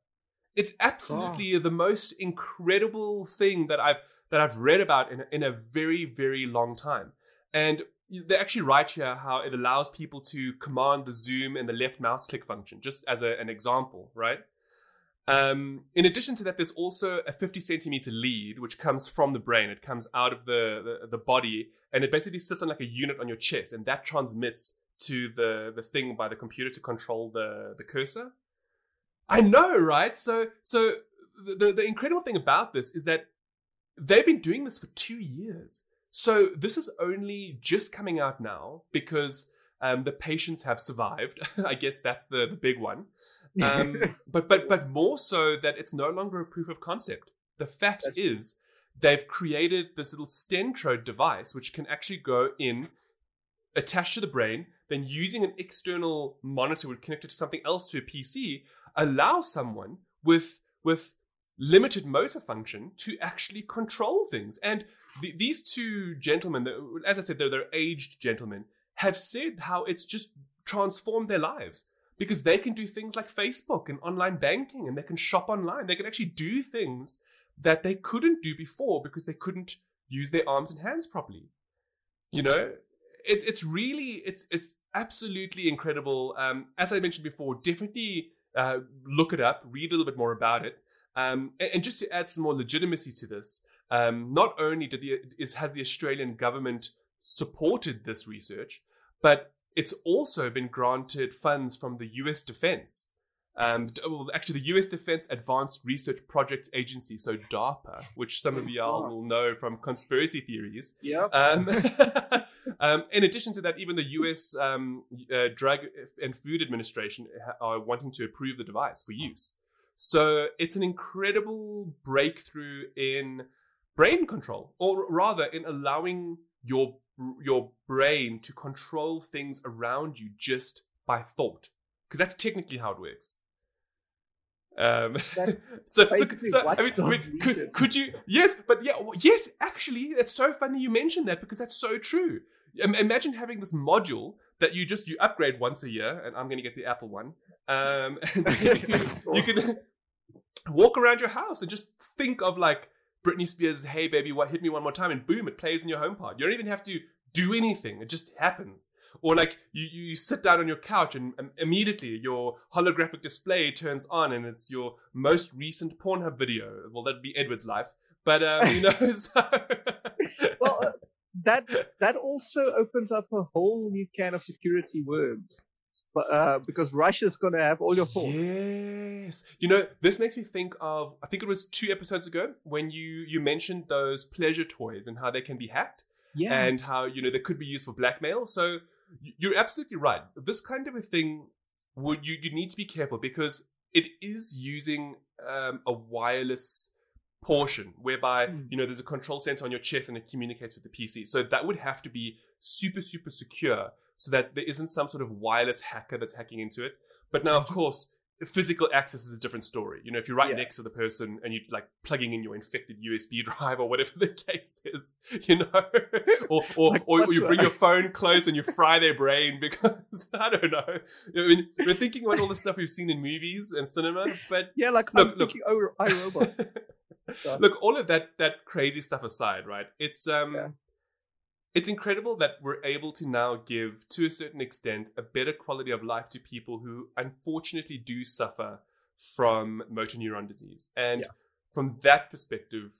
It's absolutely oh. the most incredible thing that I've that I've read about in, in a very, very long time. And they actually write here how it allows people to command the zoom and the left mouse click function, just as a, an example, right? Um, in addition to that, there's also a 50 centimeter lead, which comes from the brain. It comes out of the, the, the body, and it basically sits on like a unit on your chest, and that transmits to the, the thing by the computer to control the, the cursor. I know, right? So, so the, the incredible thing about this is that they've been doing this for two years. So this is only just coming out now because um, the patients have survived. [LAUGHS] I guess that's the, the big one. Um, [LAUGHS] but but but more so that it's no longer a proof of concept. The fact That's is they've created this little stentrode device which can actually go in, attached to the brain, then using an external monitor would connect it to something else to a PC, allow someone with with limited motor function to actually control things. And the, these two gentlemen, as I said, they're, they're aged gentlemen, have said how it's just transformed their lives because they can do things like Facebook and online banking and they can shop online. They can actually do things that they couldn't do before because they couldn't use their arms and hands properly. You know, it's it's really it's it's absolutely incredible. Um, as I mentioned before, definitely uh, look it up, read a little bit more about it, um, and, and, just to add some more legitimacy to this. Um, not only did the is has the Australian government supported this research, but it's also been granted funds from the US Defense. Um, well, actually, the US Defense Advanced Research Projects Agency, so DARPA, which some of y'all will know from conspiracy theories. Yeah. Um, [LAUGHS] [LAUGHS] um, in addition to that, even the US um, uh, Drug and Food Administration are wanting to approve the device for use. So it's an incredible breakthrough in brain control, or rather, in allowing your your brain to control things around you just by thought, because that's technically how it works. Um, [LAUGHS] so, so, so I mean, I mean could, could you? Yes, but yeah, yes. Actually, it's so funny you mentioned that because that's so true. Imagine having this module that you just you upgrade once a year, and I'm going to get the Apple one. Um, [LAUGHS] you, [LAUGHS] you can walk around your house and just think of like Britney Spears' "Hey Baby, What Hit Me One More Time," and boom, it plays in your HomePod. You don't even have to do anything; it just happens. Or like you, you sit down on your couch and um, immediately your holographic display turns on, and it's your most recent Pornhub video. Well, that'd be Edward's life, but um, you know. [LAUGHS] So well, uh, that that also opens up a whole new can of security worms uh, because Russia's gonna have all your thoughts. Yes. You know, this makes me think of I think it was two episodes ago when you you mentioned those pleasure toys and how they can be hacked Yeah, and how you know they could be used for blackmail. So you're absolutely right. This kind of a thing would you you need to be careful because it is using um, a wireless portion whereby Hmm. you know there's a control center on your chest and it communicates with the PC. So that would have to be super super secure so that there isn't some sort of wireless hacker that's hacking into it. But now, of course, physical access is a different story. You know, if you're right Yeah. next to the person and you're like plugging in your infected USB [LAUGHS] drive or whatever the case is, you know, [LAUGHS] or or, Like, or what's you bring your [LAUGHS] phone close and you fry their brain because I don't know. I mean, we're thinking about all the stuff we've seen in movies and cinema, but yeah, like Look, I'm look. thinking, oh, iRobot. Look, all of that that crazy stuff aside, right? It's um Yeah. It's incredible that we're able to now give to a certain extent a better quality of life to people who unfortunately do suffer from motor neuron disease. And Yeah. from that perspective,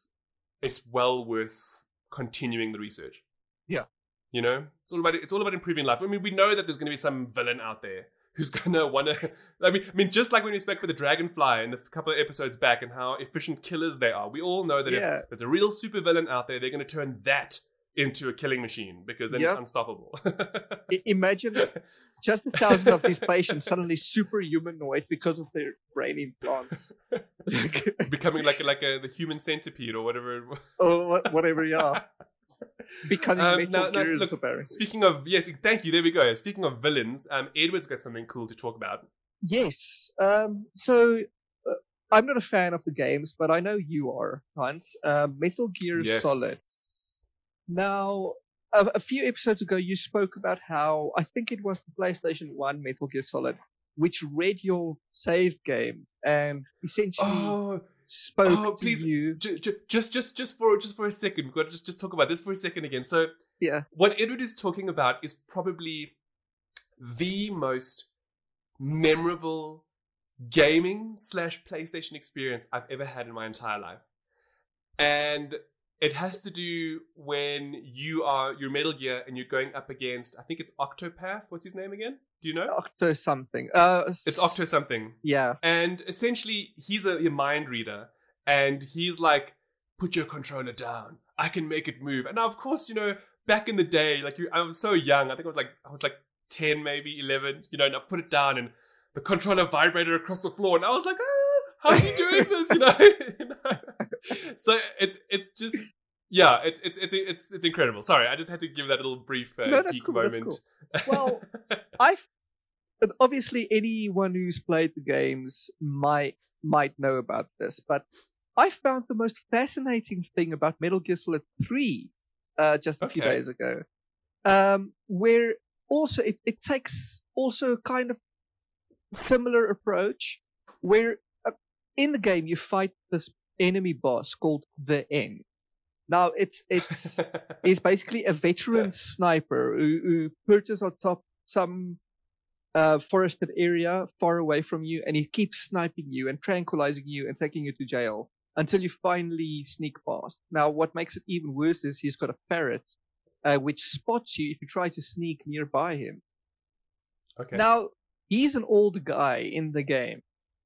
it's well worth continuing the research. Yeah. You know? It's all about it's all about improving life. I mean, we know that there's gonna be some villain out there who's [LAUGHS] gonna wanna I mean I mean just like when we spoke with the dragonfly in the couple of episodes back and how efficient killers they are, we all know that Yeah. if there's a real super villain out there, they're gonna turn that into a killing machine because then it's unstoppable. [LAUGHS] Imagine just a thousand of these patients suddenly super humanoid because of their brain implants. [LAUGHS] Becoming like like a the human centipede or whatever. or wha- whatever, yeah. [LAUGHS] Becoming Um, metal now- gears, look. Speaking of yes, thank you. There we go. Speaking of villains, um, Edward's got something cool to talk about. Yes. Um, so uh, I'm not a fan of the games, but I know you are, Hans. Uh, Metal Gear yes. Solid. Now, a, a few episodes ago, you spoke about how I think it was the PlayStation 1 Metal Gear Solid, which read your save game and essentially Oh, spoke oh, to please. you. ju- ju- just just just for just for a second, we've got to just just talk about this for a second again. So Yeah. what Edward is talking about is probably the most memorable gaming slash PlayStation experience I've ever had in my entire life. And it has to do when you are you're Metal Gear and you're going up against I think it's Octopath. What's his name again? Do you know? Octo something. Uh, It's Octo something. Yeah. And essentially, he's a, a mind reader, and he's like, "Put your controller down. I can make it move." And now, of course, you know, back in the day, like you, I was so young. I think I was like, I was like ten, maybe eleven. You know, and I put it down, and the controller vibrated across the floor, and I was like, "Ah, how's he doing this?" You know. [LAUGHS] You know? So it's it's just. Yeah, it's it's it's it's it's incredible. Sorry, I just had to give that little brief uh, No, geek cool, moment. [LAUGHS] Well, I've obviously anyone who's played the games might might know about this, but I found the most fascinating thing about Metal Gear Solid 3 uh, just a few days ago, um, where also it, it takes also a kind of similar approach, where uh, in the game you fight this enemy boss called the End. Now it's it's [LAUGHS] is basically a veteran sniper who, who perches on top some uh, forested area far away from you, and he keeps sniping you and tranquilizing you and taking you to jail until you finally sneak past. Now, what makes it even worse is he's got a ferret, uh, which spots you if you try to sneak nearby him. okay. Now, he's an old guy in the game.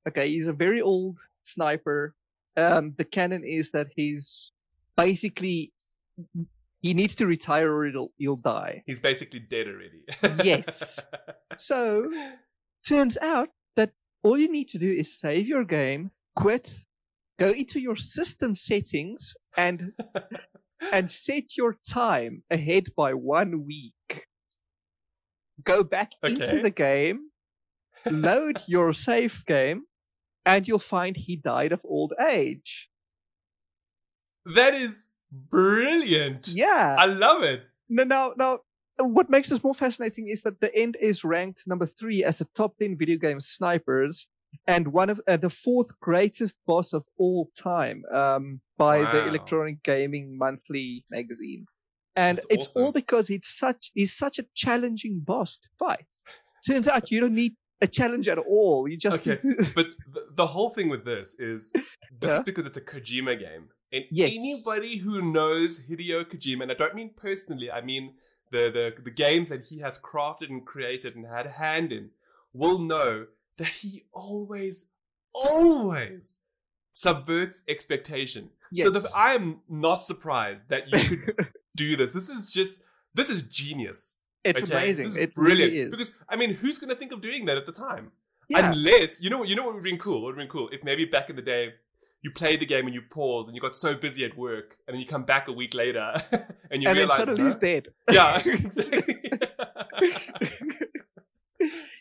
Okay, he's a very old sniper. Um, the canon is that he's basically he needs to retire or he'll, he'll die. He's basically dead already. Yes. [LAUGHS] So, turns out that all you need to do is save your game, quit, go into your system settings, and [LAUGHS] and set your time ahead by one week. Go back into the game, load your save game, and you'll find he died of old age. that is brilliant. Yeah. I love it. No, now, now, what makes this more fascinating is that the end is ranked number three as the top 10 video game snipers and one of uh, the fourth greatest boss of all time um, by the Electronic Gaming Monthly magazine. And That's it's awesome. all because it's such he's such a challenging boss to fight. Turns out you don't need a challenge at all. You just Okay. to But the, the whole thing with this is this Yeah. is uh-huh. because it's a Kojima game. And Yes. anybody who knows Hideo Kojima, and I don't mean personally, I mean the, the the games that he has crafted and created and had a hand in, will know that he always, always subverts expectation. Yes. So that I am not surprised that you could [LAUGHS] do this. This is just this is genius. It's okay? amazing. This it brilliant. really is. Because I mean, who's going to think of doing that at the time? yeah, Unless you know, you know what would have been cool. What would have been cool if maybe back in the day you played the game and you paused and you got so busy at work and then you come back a week later [LAUGHS] and you and realize, suddenly he's dead. yeah, [LAUGHS] [LAUGHS] exactly.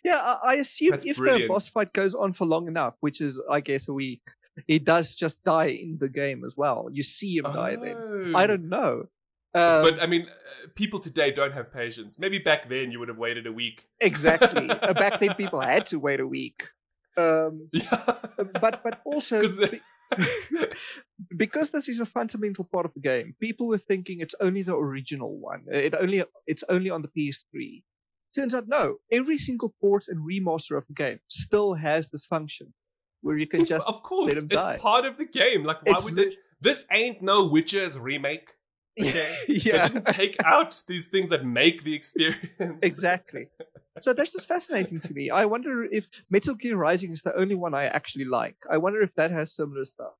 yeah, I, I assume That's if the boss fight goes on for long enough, which is, I guess, a week, he does just die in the game as well. You see him die then. Oh. I don't know. Um, But I mean, uh, people today don't have patience. Maybe back then you would have waited a week. exactly. [LAUGHS] Uh, Back then, people had to wait a week. Um, Yeah, but but also [LAUGHS] the- [LAUGHS] because this is a fundamental part of the game, people were thinking it's only the original one. It only it's only on the PS3. Turns out no. Every single port and remaster of the game still has this function where you can just of course, it's die. part of the game. Like, why It's would lit- they? This ain't no Witcher's remake. Okay, [LAUGHS] yeah They didn't take out these things that make the experience. exactly. So that's just fascinating to me. I wonder if Metal Gear Rising is the only one I actually like. I wonder if that has similar stuff.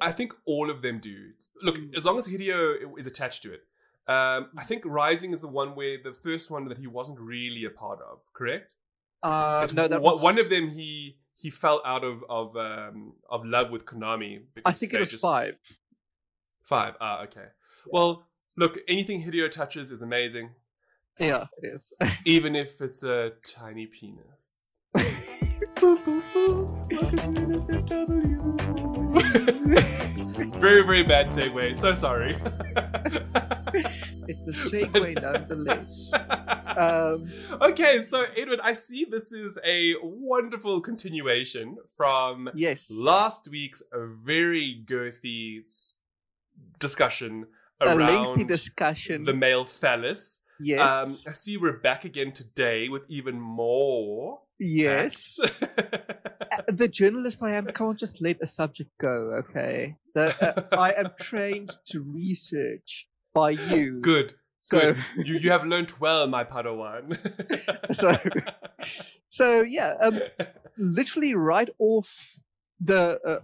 I think all of them do. Look, Mm. as long as Hideo is attached to it. Um, I think Rising is the one where the first one that he wasn't really a part of. Correct? Uh, It's no, that one, was one of them. He he fell out of of um, of love with Konami. I think it was just- five. Five. Ah, okay. Well, look, anything Hideo touches is amazing, Yeah, it is. [LAUGHS] even if it's a tiny penis. [LAUGHS] very, very bad segue. So sorry. it's a [LAUGHS] segue nonetheless. Um, okay, so Edward, I see this is a wonderful continuation from yes. last week's very girthy discussion a lengthy around discussion. the male phallus. yes. Um, I see we're back again today with even more. yes. Uh, the journalist I am can't just let a subject go, okay? The, uh, [LAUGHS] I am trained to research by you. good, So, good. You you have learnt well, my Padawan. [LAUGHS] So- so yeah, um, [LAUGHS] literally right off the uh,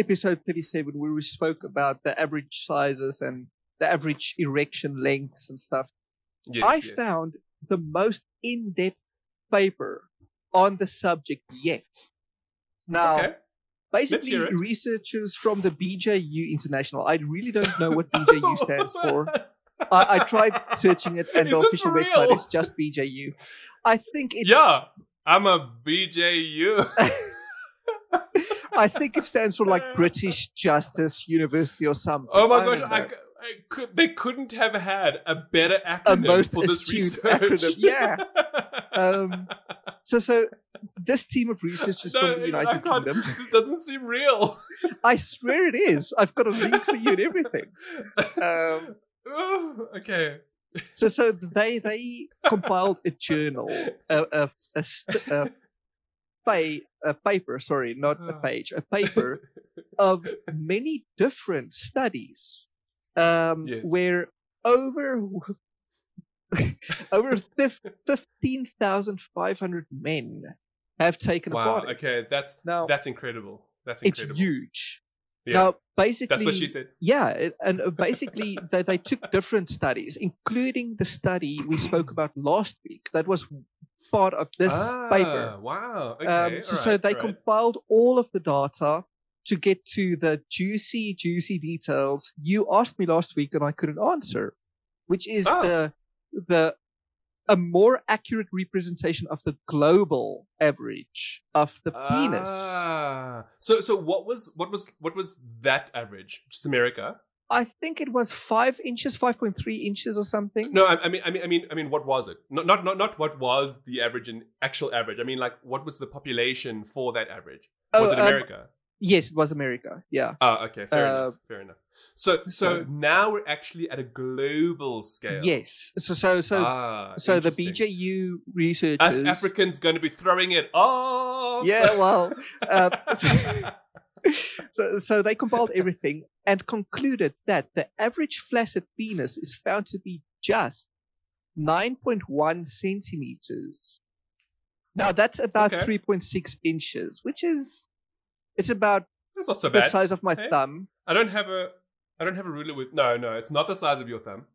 episode 37 where we spoke about the average sizes and the average erection lengths and stuff, yes, I yes. found the most in-depth paper on the subject yet. Now, Okay. basically, researchers from the BJU International. I really don't know what [LAUGHS] BJU stands for. I, I tried searching it, and Is the official website is just BJU. I think it's. Yeah, I'm a BJU. [LAUGHS] I think it stands for like British Justice University or something. Oh my gosh, I. I could, they couldn't have had a better acronym most for this research. acronym, yeah. [LAUGHS] Um, so, so this team of researchers No, from the United Kingdom. [LAUGHS] This doesn't seem real. I swear it is. I've got a link for you and everything. Um, [LAUGHS] Oh, okay. so, so they they compiled a journal, a a a, a, a paper. Sorry, not a Ah. page. A paper [LAUGHS] of many different studies, um, Yes. where over [LAUGHS] over fif- fifteen thousand five hundred men have taken Wow. part. Okay, that's Now that's incredible. That's it's incredible. huge. Yeah, Now, basically, that's what she said. Yeah, and uh, basically they, they took different studies, including the study we spoke [LAUGHS] about last week. That was part of this ah, paper. Wow. Okay. um, so, all so they right. compiled all of the data to get to the juicy, juicy details you asked me last week and I couldn't answer, which is Oh. the the a more accurate representation of the global average of the penis. Ah. So so what was what was what was that average? Just America? I think it was five inches, five point three inches or something. No, I, I mean I mean I mean I mean what was it? Not not not not what was the average in actual average. I mean like what was the population for that average? Was Oh, it um, America? Yes, it was America. Yeah. Ah, okay, fair uh, enough. Fair enough. So so so- now we're actually at a global scale. Yes. So so so ah, so the. BJU researchers. Us Africans going to be throwing it off. Yeah. Well. [LAUGHS] Uh, so [LAUGHS] [LAUGHS] so so they compiled everything and concluded that the average flaccid penis is found to be just 9.1 centimeters. Now that's about Okay. 3.6 inches, which is it's about That's not so the size of my Hey? thumb. I don't have a I don't have a ruler with no, no, it's not the size of your thumb.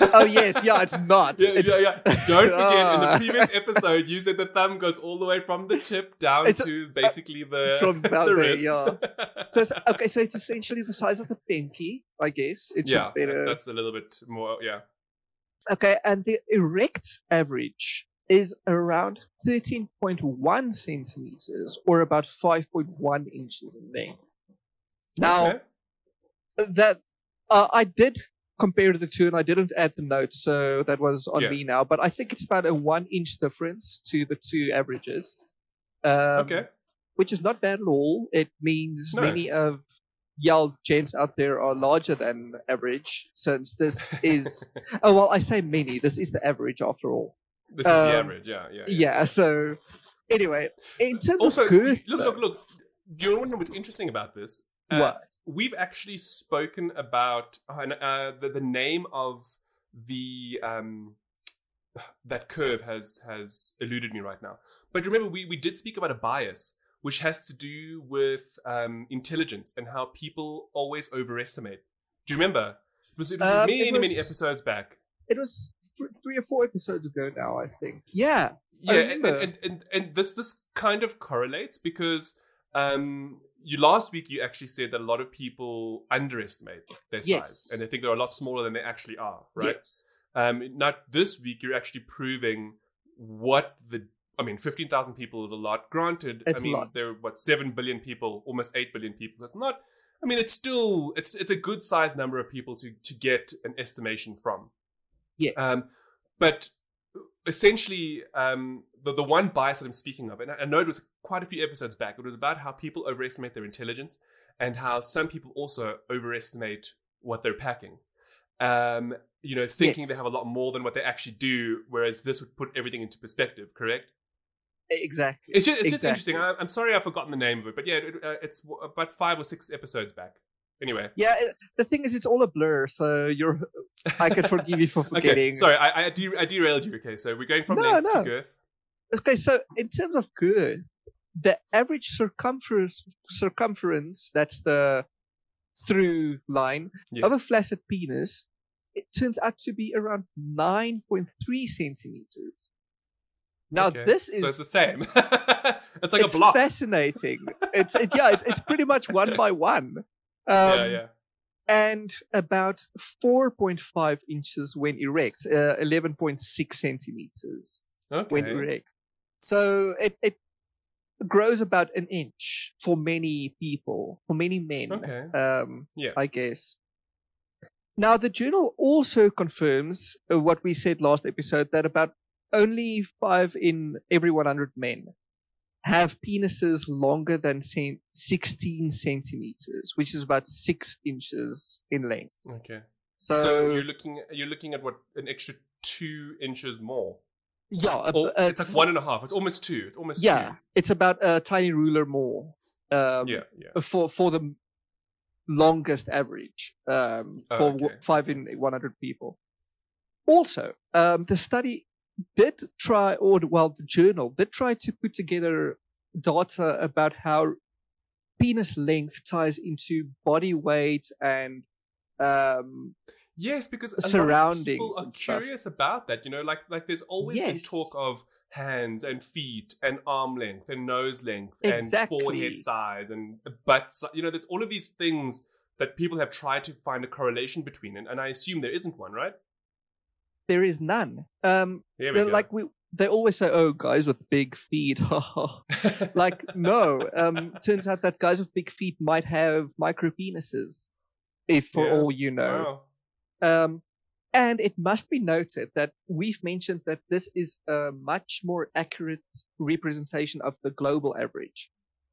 Oh yes, yeah, it's not. Yeah, It's- yeah, yeah. Don't forget, in the [LAUGHS] previous episode, you said the thumb goes all the way from the tip down It's to basically the, from [LAUGHS] the there, wrist. yeah. So it's, okay, so it's essentially the size of the pinky, I guess. It's yeah, better. that's a little bit more. Yeah. Okay, and the erect average is around 13.1 centimeters, or about 5.1 inches in length. Now, Okay. that uh, I did compare the two, and I didn't add the notes, so that was on Yeah. me now. But I think it's about a one inch difference to the two averages. Um, okay. which is not bad at all. It means No. many of y'all gents out there are larger than average, since this [LAUGHS] is. oh well, I say many. This is the average after all. This is the um, average. Yeah, yeah. Yeah. so anyway, in terms Also, of girth, look, though, look, look. Do you know what's interesting about this? Uh, what? we've actually spoken about uh, uh, the, the name of the um, that curve has has eluded me right now. But remember, we, we did speak about a bias, which has to do with um, intelligence and how people always overestimate. Do you remember? It was, it was Um, many, it many episodes back. It was th- three or four episodes ago now, I think. Yeah. Yeah, and, and, and, and, and this this kind of correlates because um, you last week you actually said that a lot of people underestimate their size and they think they're a lot smaller than they actually are, right? Yes. Um, not this week. You're actually proving what the. I mean, fifteen thousand people is a lot. Granted, It's I mean there are what seven billion people, almost eight billion people. So it's not. I mean, it's still it's it's a good sized number of people to to get an estimation from. Yes. Um, but essentially, um, the the one bias that I'm speaking of, and I I know it was quite a few episodes back. It was about how people overestimate their intelligence and how some people also overestimate what they're packing. Um, you know, thinking Yes. they have a lot more than what they actually do, whereas this would put everything into perspective. Correct? exactly. It's just, it's just interesting. I, I'm sorry I've forgotten the name of it, but yeah, it, uh, it's w- about five or six episodes back. Anyway, Yeah, it, the thing is, it's all a blur, so you're. I can forgive you for [LAUGHS] forgetting. okay. Sorry, I, I, de- I derailed you. Okay, so we're going from No, length no. to girth. Okay, so in terms of girth, the average circumference circumference that's the through line Yes. of a flaccid penis, it turns out to be around nine point three centimeters. Now Okay. this is so it's the same. [LAUGHS] it's like it's a block. fascinating. it's it, yeah, it, it's pretty much one [LAUGHS] by one. Um, yeah, yeah. and about 4.5 inches when erect, uh, 11.6 centimeters Okay. when erect. So it, it grows about an inch for many people, for many men, Okay. um, Yeah. I guess. Now, the journal also confirms uh, what we said last episode that about only five in every 100 men have penises longer than 16 centimeters, which is about six inches in length. Okay. So, So, you're looking you're looking at what an extra two inches more. yeah, uh, uh, it's like one and a half. It's almost two. It's almost yeah, it's about a tiny ruler more. Um. Yeah, yeah. for for the longest average um, Oh, for okay. five in 100 people. Also, um, the study did try, or well, the journal did try to put together data about how penis length ties into body weight and um, Yes, because a lot of surroundings people are and stuff. curious about that. You know, like like there's always been talk of hands and feet and arm length and nose length and Exactly. forehead size and butt. You know, there's all of these things that people have tried to find a correlation between, and, and I assume there isn't one, right? There is none. Um, we like we, they always say, "Oh, guys with big feet." [LAUGHS] like no um [LAUGHS] turns out that guys with big feet might have micro penises if for Yeah. all you know Wow. um and it must be noted that we've mentioned that this is a much more accurate representation of the global average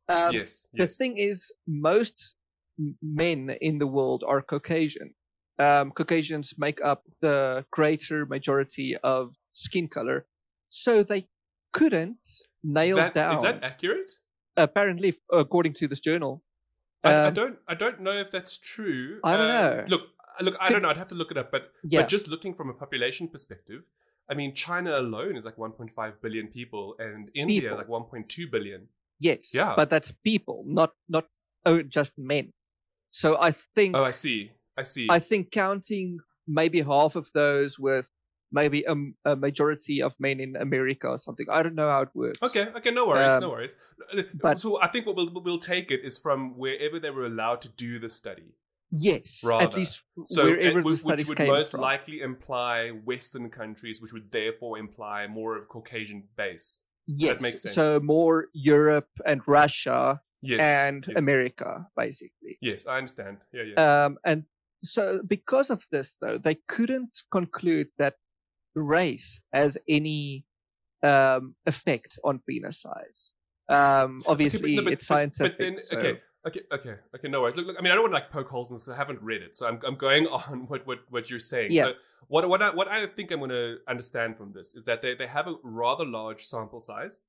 um, yes, the thing is most men in the world are caucasian um, caucasians make up the greater majority of skin color so they couldn't nail That- down is that accurate? apparently according to this journal I, I Um, don't. I don't know if that's true. I don't Um, know. Look, look. I Could- don't know. I'd have to look it up. But yeah but just looking from a population perspective, I mean, China alone is like 1.5 billion people, and India People. like 1.2 billion. Yes, Yeah. but that's people, not not oh, just men. So I think Oh, I see. I see. I think counting maybe half of those with maybe a, a majority of men in America or something. I don't know how it works. Okay, okay, no worries, Um, no worries. but- so I think what we'll, we'll take it is from wherever they were allowed to do the study. Yes, Rather. at least So, wherever uh, the which, studies which would most from. likely imply Western countries, which would therefore imply more of Caucasian base. yes, that makes sense. so more Europe and Russia Yes, and yes. America, basically. Yes, I understand. Yeah, yeah. Um, and so because of this, though, they couldn't conclude that race has any um, effect on penis size. Um, obviously, no, but- it's scientific. But then, so- okay, okay, okay, okay. No worries. Look, look, I mean, I don't want to like poke holes in this because I haven't read it, so I'm I'm going [LAUGHS] on what what what you're saying. Yeah. So what what I what I think I'm going to understand from this is that they they have a rather large sample size,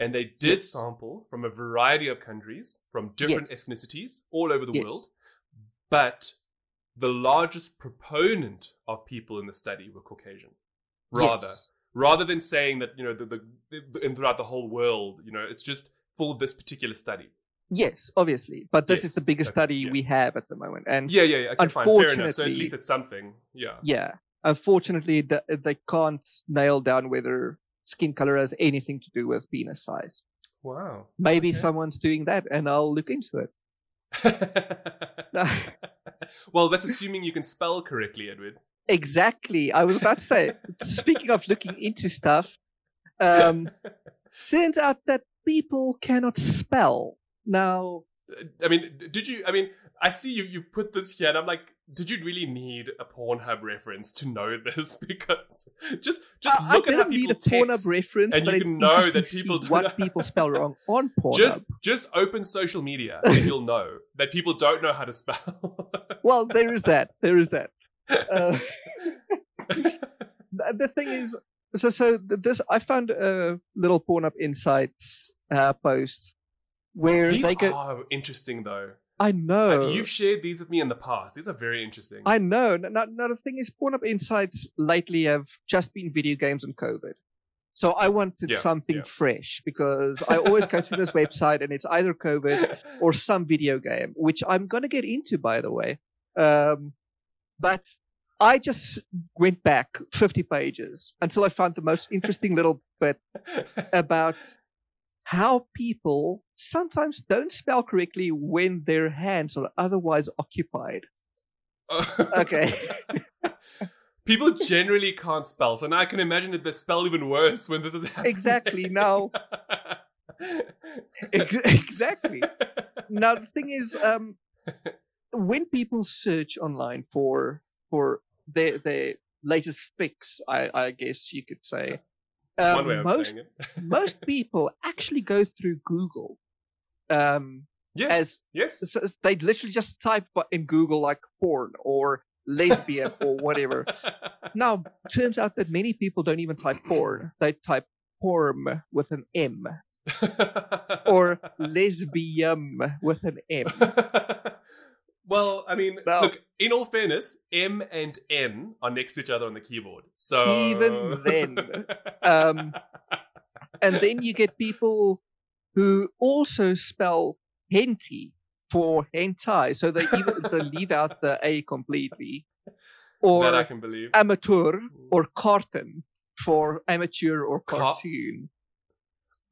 and they did Yes. sample from a variety of countries from different Yes. ethnicities all over the Yes. world, but the largest proponent of people in the study were Caucasian. Rather, Yes. rather than saying that you know the, the, the and throughout the whole world, you know, it's just for this particular study. Yes, obviously, but this is the biggest okay, study yeah. we have at the moment, and Yeah, yeah, yeah. Okay, fair. So at least it's something. Yeah. yeah, unfortunately, th- they can't nail down whether skin color has anything to do with penis size. Wow. Maybe Okay. someone's doing that, and I'll look into it. [LAUGHS] well, that's assuming you can spell correctly, Edward. Exactly. I was about to say. [LAUGHS] speaking of looking into stuff, um, [LAUGHS] turns out that people cannot spell. Now, I mean, did you? I mean, I see you. You put this here, and I'm like, did you really need a Pornhub reference to know [LAUGHS] this? Because just just look I at how don't need people a Pornhub reference, and you can know that people do what [LAUGHS] people spell wrong on Pornhub. Just just open social media, and you'll know that people don't know how to spell. [LAUGHS] Well, there is that. There is that. Uh, the the thing is, so so this I found a little Pornhub Insights uh, post where These they go. are interesting, though. I Uh, know. You've shared these with me in the past. These are very interesting. I know. Now, now the thing is, Pornhub Insights lately have just been video games and COVID. So I wanted Yeah, something yeah. fresh because I always go to this [LAUGHS] website and it's either COVID or some video game, which I'm gonna get into, by the way. Um, but I just went back 50 pages until I found the most interesting little bit [LAUGHS] about how people sometimes don't spell correctly when their hands are otherwise occupied. Okay. [LAUGHS] People generally can't spell, so now I can imagine that they spell even worse when this is happening. Exactly. Now, [LAUGHS] ex- exactly. Now the thing is, um, when people search online for for their their latest fix, I, I guess you could say, One um, way of most saying it. [LAUGHS] most people actually go through Google. Um, Yes. as- yes. so they literally just type in Google like porn or lesbian or whatever. [LAUGHS] Now, turns out that many people don't even type porn; they type porn with an M [LAUGHS] or lesbian with an M. well, I mean, No. look. In all fairness, M and N are next to each other on the keyboard. So Even then, [LAUGHS] um, And then you get people who also spell henty for hentai, so they even [LAUGHS] they leave out the A completely, that I can believe. amateur or cartoon for amateur or Ca- cartoon.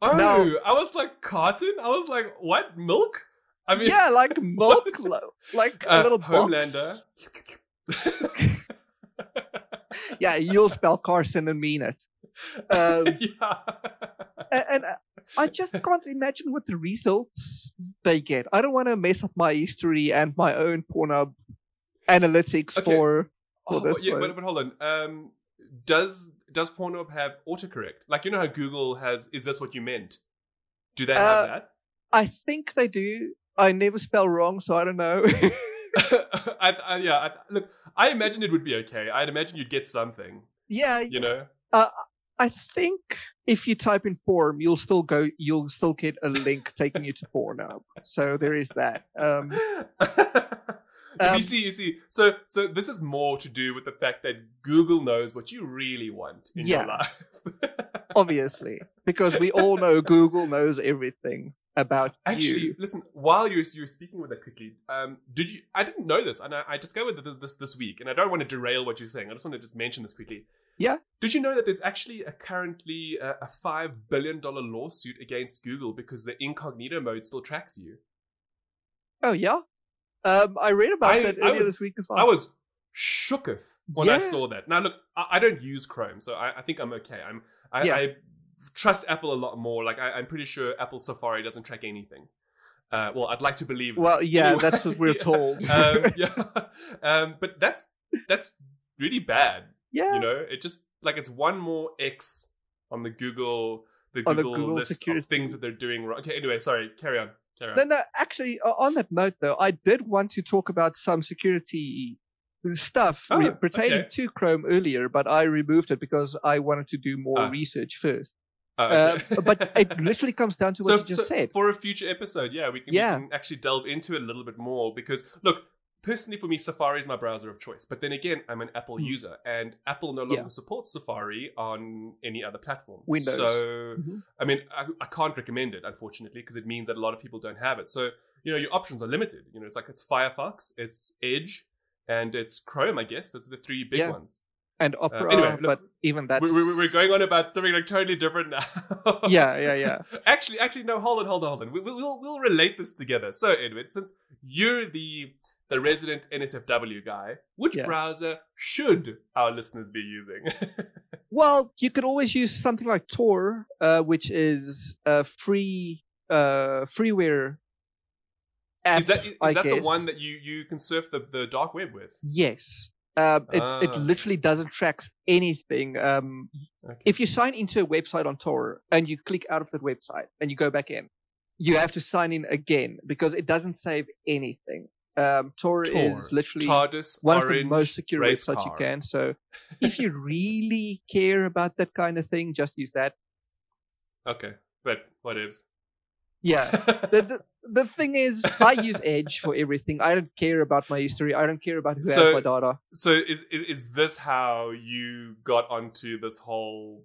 oh, now- I was like carton. I was like, what milk? I mean, yeah, like [LAUGHS] milk, like a uh, little box. Homelander. [LAUGHS] Yeah, you'll spell Carson and mean it. Um, [LAUGHS] yeah. and, and uh, I just can't imagine what the results they get. I don't want to mess up my history and my own Pornhub analytics Okay. for. Oh, for but, this yeah, but, but hold on. Um, does does Pornhub have autocorrect? Like you know how Google has? Is this what you meant? Do they have Uh, that? I think they do. I never spell wrong, so I don't know. [LAUGHS] [LAUGHS] I, I, yeah. I, look, I imagine it would be okay. I'd imagine you'd get something. yeah, You know. I think if you type in porn, you'll still go. You'll still get a link taking you to [LAUGHS] Pornhub. So there is that. Um, Um, you see, you see. So, so this is more to do with the fact that Google knows what you really want in your Yeah. life. [LAUGHS] obviously, because we all know Google knows everything about you. Actually, you. listen. While you're you're speaking with that quickly, um, did you? I didn't know this, and I, I discovered that this this week, and I don't want to derail what you're saying. I just want to just mention this quickly. Yeah. Did you know that there's actually a currently a, a five billion dollar lawsuit against Google because the incognito mode still tracks you? Oh yeah, um, I read about I- that earlier was- this week as well. I was shooketh when I saw that. Now look, I, I don't use Chrome, so I, I think I'm okay. I'm I, Yeah. I trust Apple a lot more. Like I, I'm pretty sure Apple Safari doesn't track anything. Uh, well, I'd like to believe. that. well, yeah, Anyway, that's what we're [LAUGHS] yeah. told. um, yeah, [LAUGHS] um, but that's that's really bad. yeah, You know, it just like it's one more X on the Google the On the Google, Google list security. of things that they're doing wrong. Okay, anyway, sorry, carry on, carry. No, no. Actually, on that note, though, I did want to talk about some security stuff Oh, pertaining okay. to Chrome earlier, but I removed it because I wanted to do more Ah. research first. Oh, Uh, but [LAUGHS] it literally comes down to what so, you just so said. for a future episode, yeah, we can, Yeah. we can actually delve into it a little bit more because look, personally for me, Safari is my browser of choice. But then again, I'm an Apple Hmm. user, and Apple no longer Yeah. supports Safari on any other platform. Windows. So Mhm. I mean, I, I can't recommend it, unfortunately, because it means that a lot of people don't have it. So, you know, your options are limited. You know, it's like it's Firefox, it's Edge, and it's Chrome, I guess. Those are the three big Yeah. ones. And Opera, anyway, look, but even that We're, we're, going on about something like totally different now. [LAUGHS] Yeah, yeah, yeah. actually, actually, no, hold on, hold on, hold on. We, we'll, we'll, we'll relate this together. So, Edward, since you're the the resident NSFW guy, which Yeah. browser should our listeners be using? [LAUGHS] Well, you could always use something like Tor, uh, which is a free uh, freeware app. is that is I that the one that you, you can surf the, the dark web with? Yes. Um, it, it Ah. literally doesn't track anything. Um, Okay. if you sign into a website on Tor and you click out of that website and you go back in, you have to sign in again because it doesn't save anything. Um, Tor, Tor. is literally TARDIS, one of the most secure websites car. you can. So [LAUGHS] if you really care about that kind of thing, just use that. Okay, but what ifs? Yeah. [LAUGHS] the, the the thing is, I use Edge for everything. I don't care about my history. I don't care about who has my data. so is is this how you got onto this whole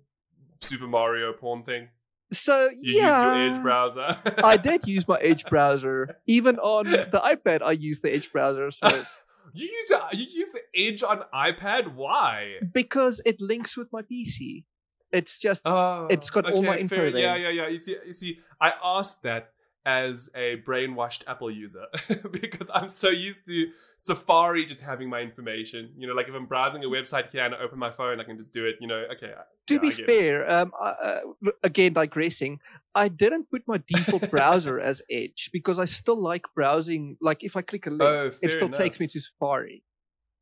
Super Mario porn thing? So You yeah, used your Edge browser. I [LAUGHS] did use my Edge browser. Even on the [LAUGHS] iPad, I use the Edge browser. So [LAUGHS] you use a, you use Edge on iPad. Why? because it links with my PC. It's just Oh, It's got all my info fair. there. Yeah, yeah, yeah. You see, you see, I asked that as a brainwashed Apple user [LAUGHS] because I'm so used to Safari just having my information. You know, like if I'm browsing a website here and I open my phone, I can just do it. You know, okay. To yeah, be I get it. fair. Um, uh, again digressing, I didn't put my default [LAUGHS] browser as Edge because I still like browsing. Like if I click a link, Oh, it still takes me to Safari.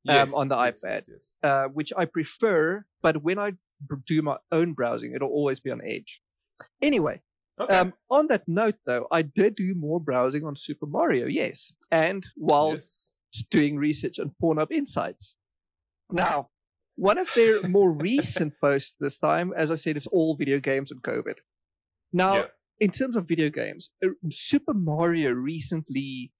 Yes, on the yes, iPad. yes. uh, which I prefer. But when I do my own browsing, it'll always be on Edge. Anyway, Okay. um, on that note, though, I did do more browsing on Super Mario, yes, and while yes. doing research on Pornhub Insights. Now, one of their more [LAUGHS] recent posts this time, as I said, it's all video games and COVID. Now, Yeah. in terms of video games, uh, Super Mario recently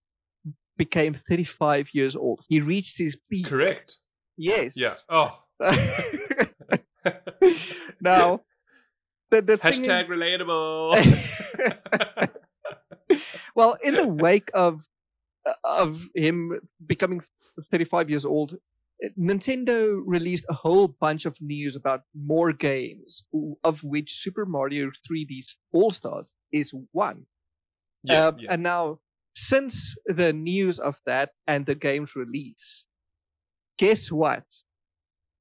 became 35 years old. He reached his peak. Correct. Yes. Yeah. Oh. [LAUGHS] [LAUGHS] now, the, the thing Hashtag is, relatable. [LAUGHS] well, in the wake of of him becoming 35 years old, Nintendo released a whole bunch of news about more games, of which Super Mario 3D All Stars is one. yeah, Um, yeah. And now, since the news of that and the game's release, guess what?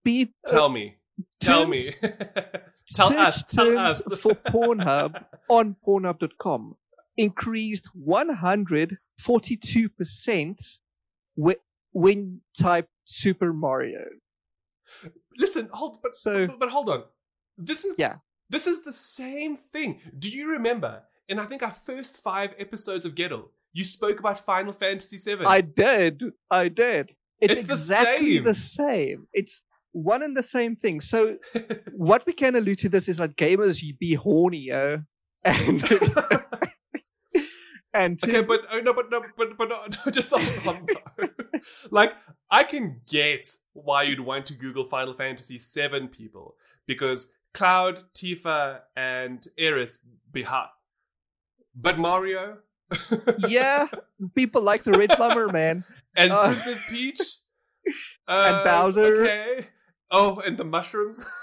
Be- uh, Tell me. Tell me. [LAUGHS] tell us. Tell us. for [LAUGHS] Pornhub on Pornhub.com increased 142% whe- when type Super Mario. Listen, hold, but, So- but but hold on. This is Yeah. This is the same thing. Do you remember? In I think our first five episodes of Gettle, you spoke about Final Fantasy VII. I did. I did. It's, It's the exactly same. the same. It's one and the same thing. So [LAUGHS] what we can allude to this is that gamers you be horny, yo. [LAUGHS] And [LAUGHS] And Okay, but oh, no, but no, but but no, no, just hold on. like, I can get why you'd want to Google Final Fantasy VII people because Cloud, Tifa, and Eris be hot, but Mario yeah, people like the red plumber, man. and Uh, Princess Peach uh, Bowser. Okay. Oh, and the mushrooms. [LAUGHS]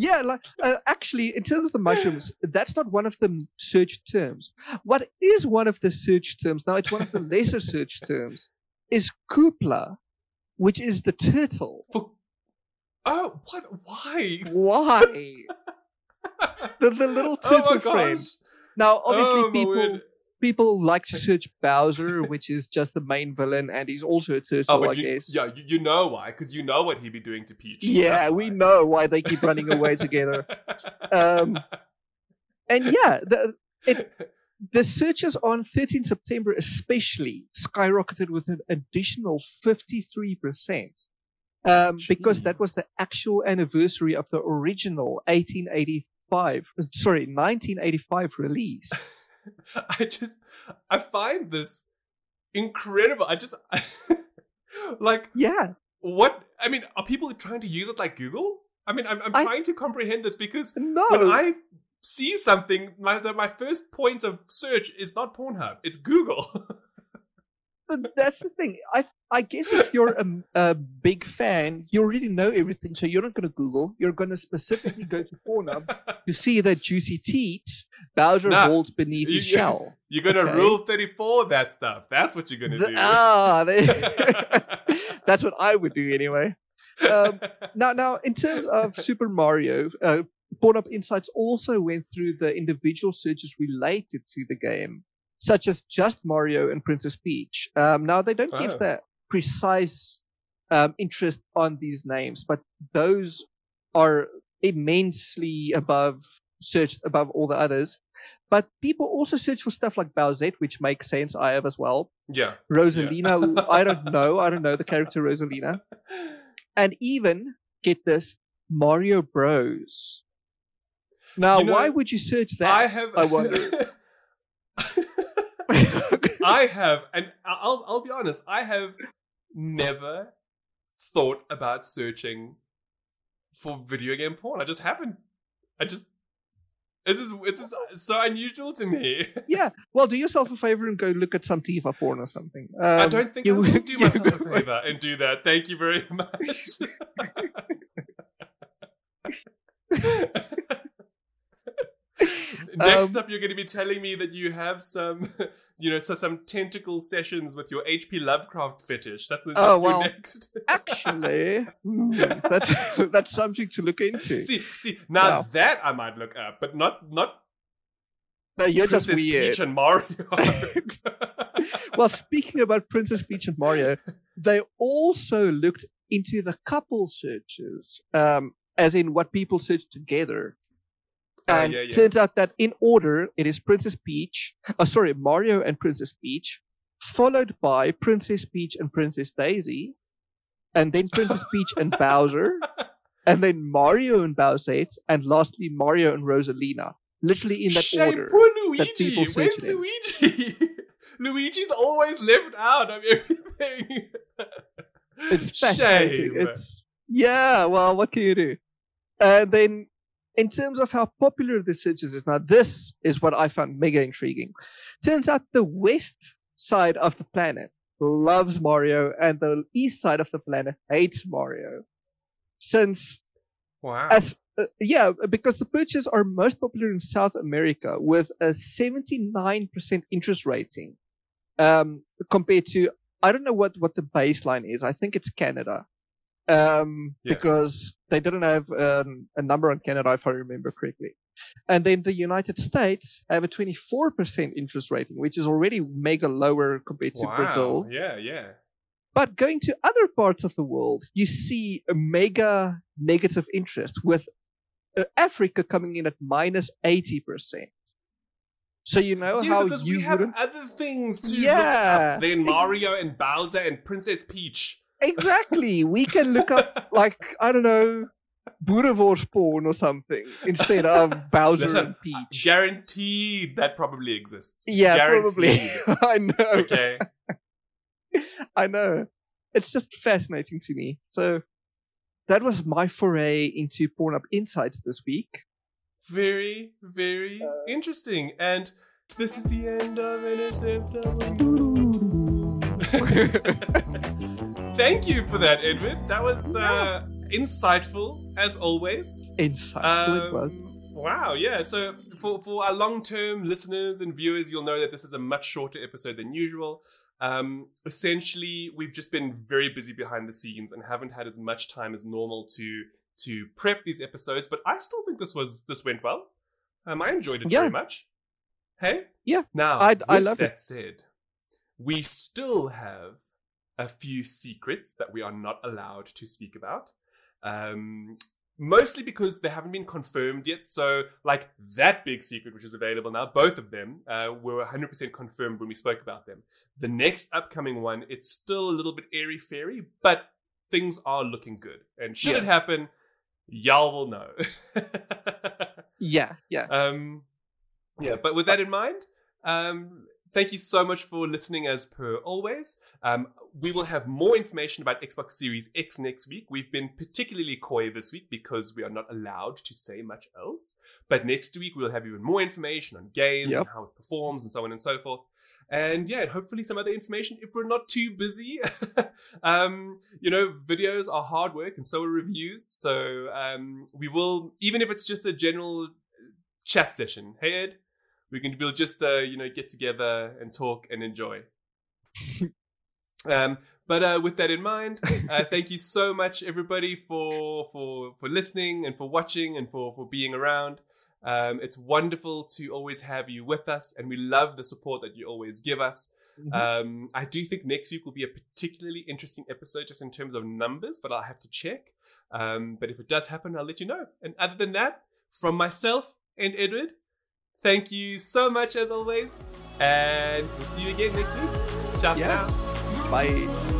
Yeah, like uh, actually, in terms of the mushrooms, that's not one of the search terms. What is one of the search terms? Now, it's one of the lesser search terms. Is Koopa, which is the turtle. For oh, what? Why? Why? [LAUGHS] the, the little oh turtle friend. Now, obviously, Oh, people. People like to search Bowser, [LAUGHS] which is just the main villain, and he's also a turtle, Oh, but I you, guess. yeah, you, you know why? Because you know what he'd be doing to Peach. Yeah, we know why they keep running away [LAUGHS] together. Um, And yeah, the it, the searches on 13 September especially skyrocketed with an additional 53%. Um, because that was the actual anniversary of the original 1885, sorry, 1985 release. [LAUGHS] [LAUGHS] I just I find this incredible. I just [LAUGHS] like Yeah, what I mean. Are people trying to use it like Google? I mean, I'm, I'm I- trying to comprehend this because no, when I see something, my the, my first point of search is not Pornhub; it's Google. [LAUGHS] th- that's the thing. I I guess if you're a, a big fan, you already know everything, so you're not going to Google. You're going to specifically go to Pornhub [LAUGHS] to see that juicy teats Bowser Nah, holds beneath his shell. You're gonna Okay. rule thirty four that stuff. That's what you're gonna do. ah, they, [LAUGHS] [LAUGHS] that's what I would do anyway. Um, now, now, in terms of Super Mario, uh, Pornhub Insights also went through the individual searches related to the game, such as just Mario and Princess Peach. Um, now, they don't Oh. give the precise um, interest on these names, but those are immensely above searched above all the others. But people also search for stuff like Bowsette, which makes sense. I have as well. yeah. Rosalina, I don't [LAUGHS] know. I don't know the character Rosalina. And even, get this, Mario Bros. Now, You know, why would you search that? I have. I wonder. [LAUGHS] [LAUGHS] [LAUGHS] I have, and I'll I'll be honest. I have never thought about searching for video game porn. I just haven't. I just. It's just, it's just so unusual to me. [LAUGHS] yeah, well, do yourself a favor and go look at some Tifa porn or something. Um, I don't think I you- will do [LAUGHS] myself a favor and do that. Thank you very much. Next Um, up, you're going to be telling me that you have some, [LAUGHS] you know, so some tentacle sessions with your HP Lovecraft fetish. That's the Oh, well. next. [LAUGHS] Actually, hmm, that's [LAUGHS] that's something to look into. see, see, now Wow. that I might look up, but not not no, you're Princess just weird. Peach and Mario. well, speaking about Princess Peach and Mario, they also looked into the couple searches, um, as in what people search together. Oh, And yeah, yeah. turns out that in order, it is Princess Peach, uh, sorry, Mario and Princess Peach, followed by Princess Peach and Princess Daisy, and then Princess [LAUGHS] Peach and Bowser, and then Mario and Bowsette, and lastly Mario and Rosalina. Literally in that Shame, order. poor that people Luigi. Where's. [LAUGHS] Luigi? Luigi's always left out of everything. It's fascinating. [LAUGHS] Shame. It's yeah. Well, what can you do? And then, in terms of how popular the searches is now, this is what I found mega intriguing. Turns out the west side of the planet loves Mario, and the east side of the planet hates Mario. Since wow. as uh, yeah, because the purchases are most popular in South America with a 79% interest rating, um, compared to I don't know what what the baseline is. I think it's Canada, um, Yeah. because they didn't have um, a number on Canada if I remember correctly. And then the United States have a 24% interest rating, which is already mega lower compared to wow. Brazil. Yeah, yeah. But going to other parts of the world, you see a mega negative interest with uh, Africa coming in at minus 80%. So you know yeah, how because you we have wouldn't- other things to look Yeah. up than Mario and Bowser and Princess Peach. Exactly. We can look up, [LAUGHS] like, I don't know, Boerewors porn or something instead of [LAUGHS] Bowser Listen, and Peach. Guaranteed that probably exists. yeah, probably. Guaranteed. [LAUGHS] I know. Okay. I know. It's just fascinating to me. So that was my foray into Pornhub Insights this week. Very, very Uh, interesting. And this is the end of NSFW. Thank you for that, Edward. That was uh, insightful, as always. Insightful it was. Um, Wow, yeah. So for, for our long term listeners and viewers, you'll know that this is a much shorter episode than usual. Um, essentially, we've just been very busy behind the scenes and haven't had as much time as normal to to prep these episodes. But I still think this was this went well. Um, I enjoyed it Yeah. very much. Hey, Yeah, Now, I- I loved that said, we still have a few secrets that we are not allowed to speak about. Um, mostly because they haven't been confirmed yet. So, like that big secret, which is available now, both of them uh, were 100% confirmed when we spoke about them. The next upcoming one, it's still a little bit airy fairy, but things are looking good. And should it happen, y'all will know. [LAUGHS] Yeah, yeah. um, yeah, but with that in mind, um, thank you so much for listening as per always. Um, we will have more information about Xbox Series X next week. We've been particularly coy this week because we are not allowed to say much else. But next week, we'll have even more information on games Yep. and how it performs and so on and so forth. And yeah, and hopefully some other information if we're not too busy. [LAUGHS] um, you know, videos are hard work and so are reviews. So um, we will, even if it's just a general chat session. Hey Ed, we can we'll just uh, you know get together and talk and enjoy. [LAUGHS] um, but uh, with that in mind, uh, thank you so much everybody for for for listening and for watching and for for being around. Um, it's wonderful to always have you with us, and we love the support that you always give us. Mhm. Um, I do think next week will be a particularly interesting episode just in terms of numbers, but I'll have to check. Um, but if it does happen, I'll let you know. And other than that, from myself and Edward, thank you so much as always. And we'll see you again next week. Ciao Yeah. now. Bye.